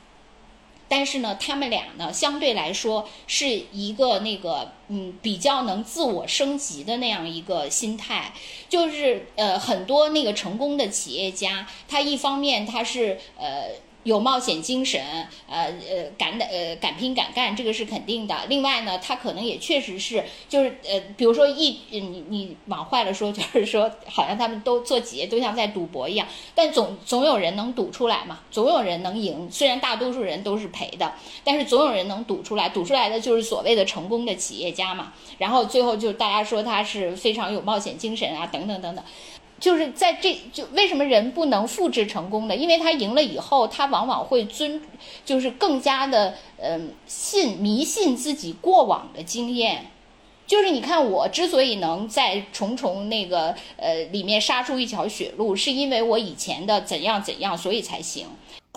但是呢，他们俩呢相对来说是一个那个嗯比较能自我升级的那样一个心态，就是呃很多那个成功的企业家，他一方面他是呃。有冒险精神，呃呃，敢呃敢拼敢干，这个是肯定的。另外呢，他可能也确实是，就是呃，比如说一你你往坏了说，*laughs* 就是说好像他们都做企业都像在赌博一样，但总总有人能赌出来嘛，总有人能赢。虽然大多数人都是赔的，但是总有人能赌出来，赌出来的就是所谓的成功的企业家嘛。然后最后就大家说他是非常有冒险精神啊，等等等等。就是在这就为什么人不能复制成功呢？因为他赢了以后，他往往会尊，就是更加的嗯信迷信自己过往的经验。就是你看我之所以能在重重那个呃里面杀出一条血路，是因为我以前的怎样怎样，所以才行。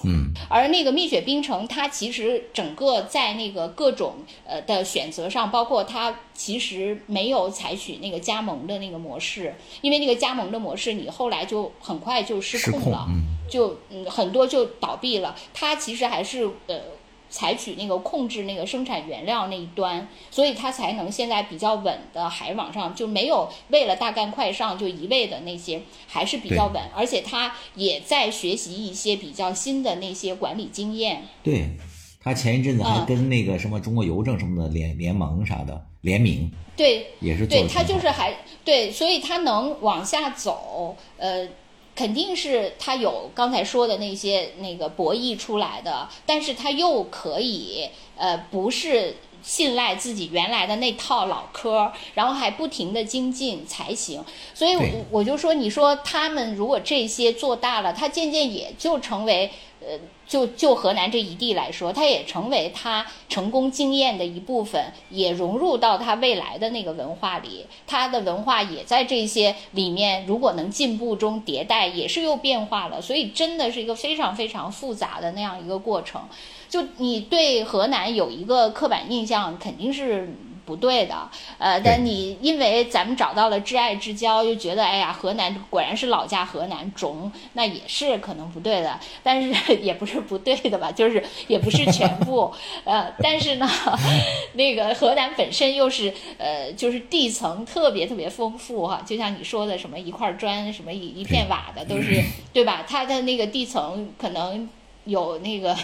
嗯，而那个蜜雪冰城，它其实整个在那个各种呃的选择上，包括它其实没有采取那个加盟的那个模式，因为那个加盟的模式，你后来就很快就失控了，就嗯很多就倒闭了。它其实还是呃。采取那个控制那个生产原料那一端，所以它才能现在比较稳的还往上，就没有为了大干快上就一味的那些还是比较稳，而且它也在学习一些比较新的那些管理经验。对，他前一阵子还跟那个什么中国邮政什么的联联盟啥的联名，对，也是对他就是还对，所以他能往下走，呃。肯定是他有刚才说的那些那个博弈出来的，但是他又可以呃不是。信赖自己原来的那套老科，然后还不停的精进才行。所以我就说，你说他们如果这些做大了，他渐渐也就成为，呃，就就河南这一地来说，它也成为他成功经验的一部分，也融入到他未来的那个文化里。他的文化也在这些里面，如果能进步中迭代，也是又变化了。所以真的是一个非常非常复杂的那样一个过程。就你对河南有一个刻板印象，肯定是不对的。呃，但你因为咱们找到了挚爱之交，又觉得哎呀，河南果然是老家河南种，那也是可能不对的。但是 *laughs* 也不是不对的吧，就是也不是全部。*laughs* 呃，但是呢，*laughs* 那个河南本身又是呃，就是地层特别特别丰富哈，就像你说的什么一块砖，什么一一片瓦的，都是对吧？它的那个地层可能有那个。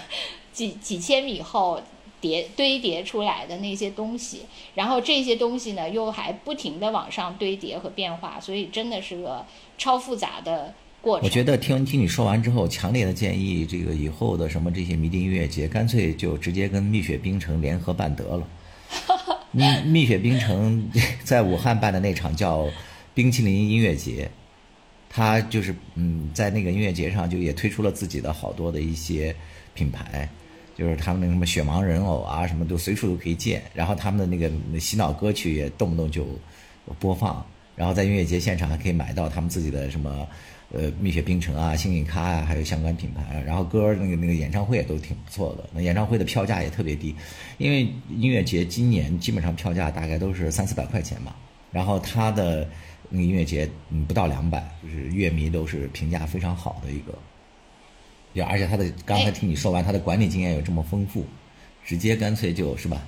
几几千米后叠堆叠出来的那些东西，然后这些东西呢又还不停的往上堆叠和变化，所以真的是个超复杂的过程。我觉得听听你说完之后，强烈的建议这个以后的什么这些迷笛音乐节，干脆就直接跟蜜雪冰城联合办得了。*laughs* 蜜蜜雪冰城 *laughs* 在武汉办的那场叫冰淇淋音乐节，他就是嗯在那个音乐节上就也推出了自己的好多的一些品牌。就是他们那什么雪盲人偶啊，什么都随处都可以见。然后他们的那个洗脑歌曲也动不动就播放。然后在音乐节现场还可以买到他们自己的什么呃蜜雪冰城啊、幸运咖啊，还有相关品牌。然后歌那个那个演唱会也都挺不错的。那演唱会的票价也特别低，因为音乐节今年基本上票价大概都是三四百块钱吧。然后他的那个音乐节嗯不到两百，就是乐迷都是评价非常好的一个。就而且他的刚才听你说完，他的管理经验有这么丰富，直接干脆就是吧，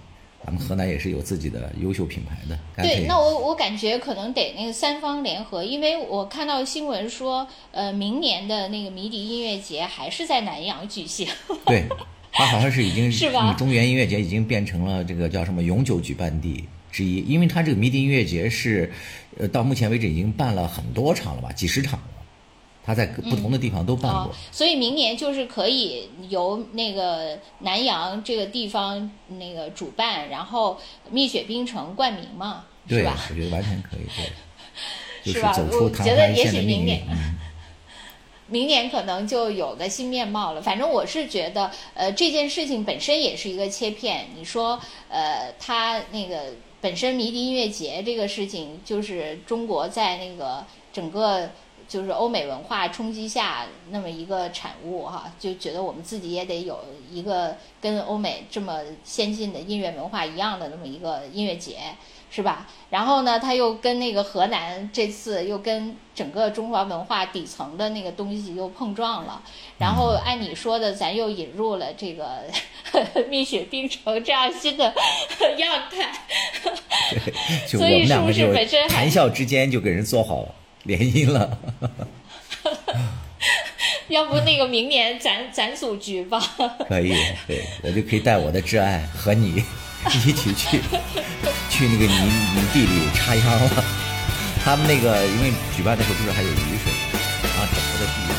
咱们河南也是有自己的优秀品牌的。对，那我我感觉可能得那个三方联合，因为我看到新闻说，呃，明年的那个迷笛音乐节还是在南阳举行。对，它好像是已经 *laughs* 是吧？中原音乐节已经变成了这个叫什么永久举办地之一，因为它这个迷笛音乐节是，呃，到目前为止已经办了很多场了吧，几十场。他在不同的地方都办过，所以明年就是可以由那个南阳这个地方那个主办，然后蜜雪冰城冠名嘛，是吧？我觉得完全可以，对，*laughs* 是吧？我觉得也许明年，*laughs* 明年可能就有个新面貌了。反正我是觉得，呃，这件事情本身也是一个切片。你说，呃，他那个本身迷笛音乐节这个事情，就是中国在那个整个。就是欧美文化冲击下那么一个产物哈，就觉得我们自己也得有一个跟欧美这么先进的音乐文化一样的那么一个音乐节，是吧？然后呢，他又跟那个河南这次又跟整个中华文化底层的那个东西又碰撞了。然后按你说的，咱又引入了这个 *laughs* 蜜雪冰城这样新的样态，*laughs* 所以是不是本身谈笑之间就给人做好了。联姻了，*laughs* 要不那个明年咱咱组局吧？*laughs* 可以，对我就可以带我的挚爱和你 *laughs* 一起去去那个泥泥地里插秧了。他们那个因为举办的时候不是还有雨水，然后整个的地。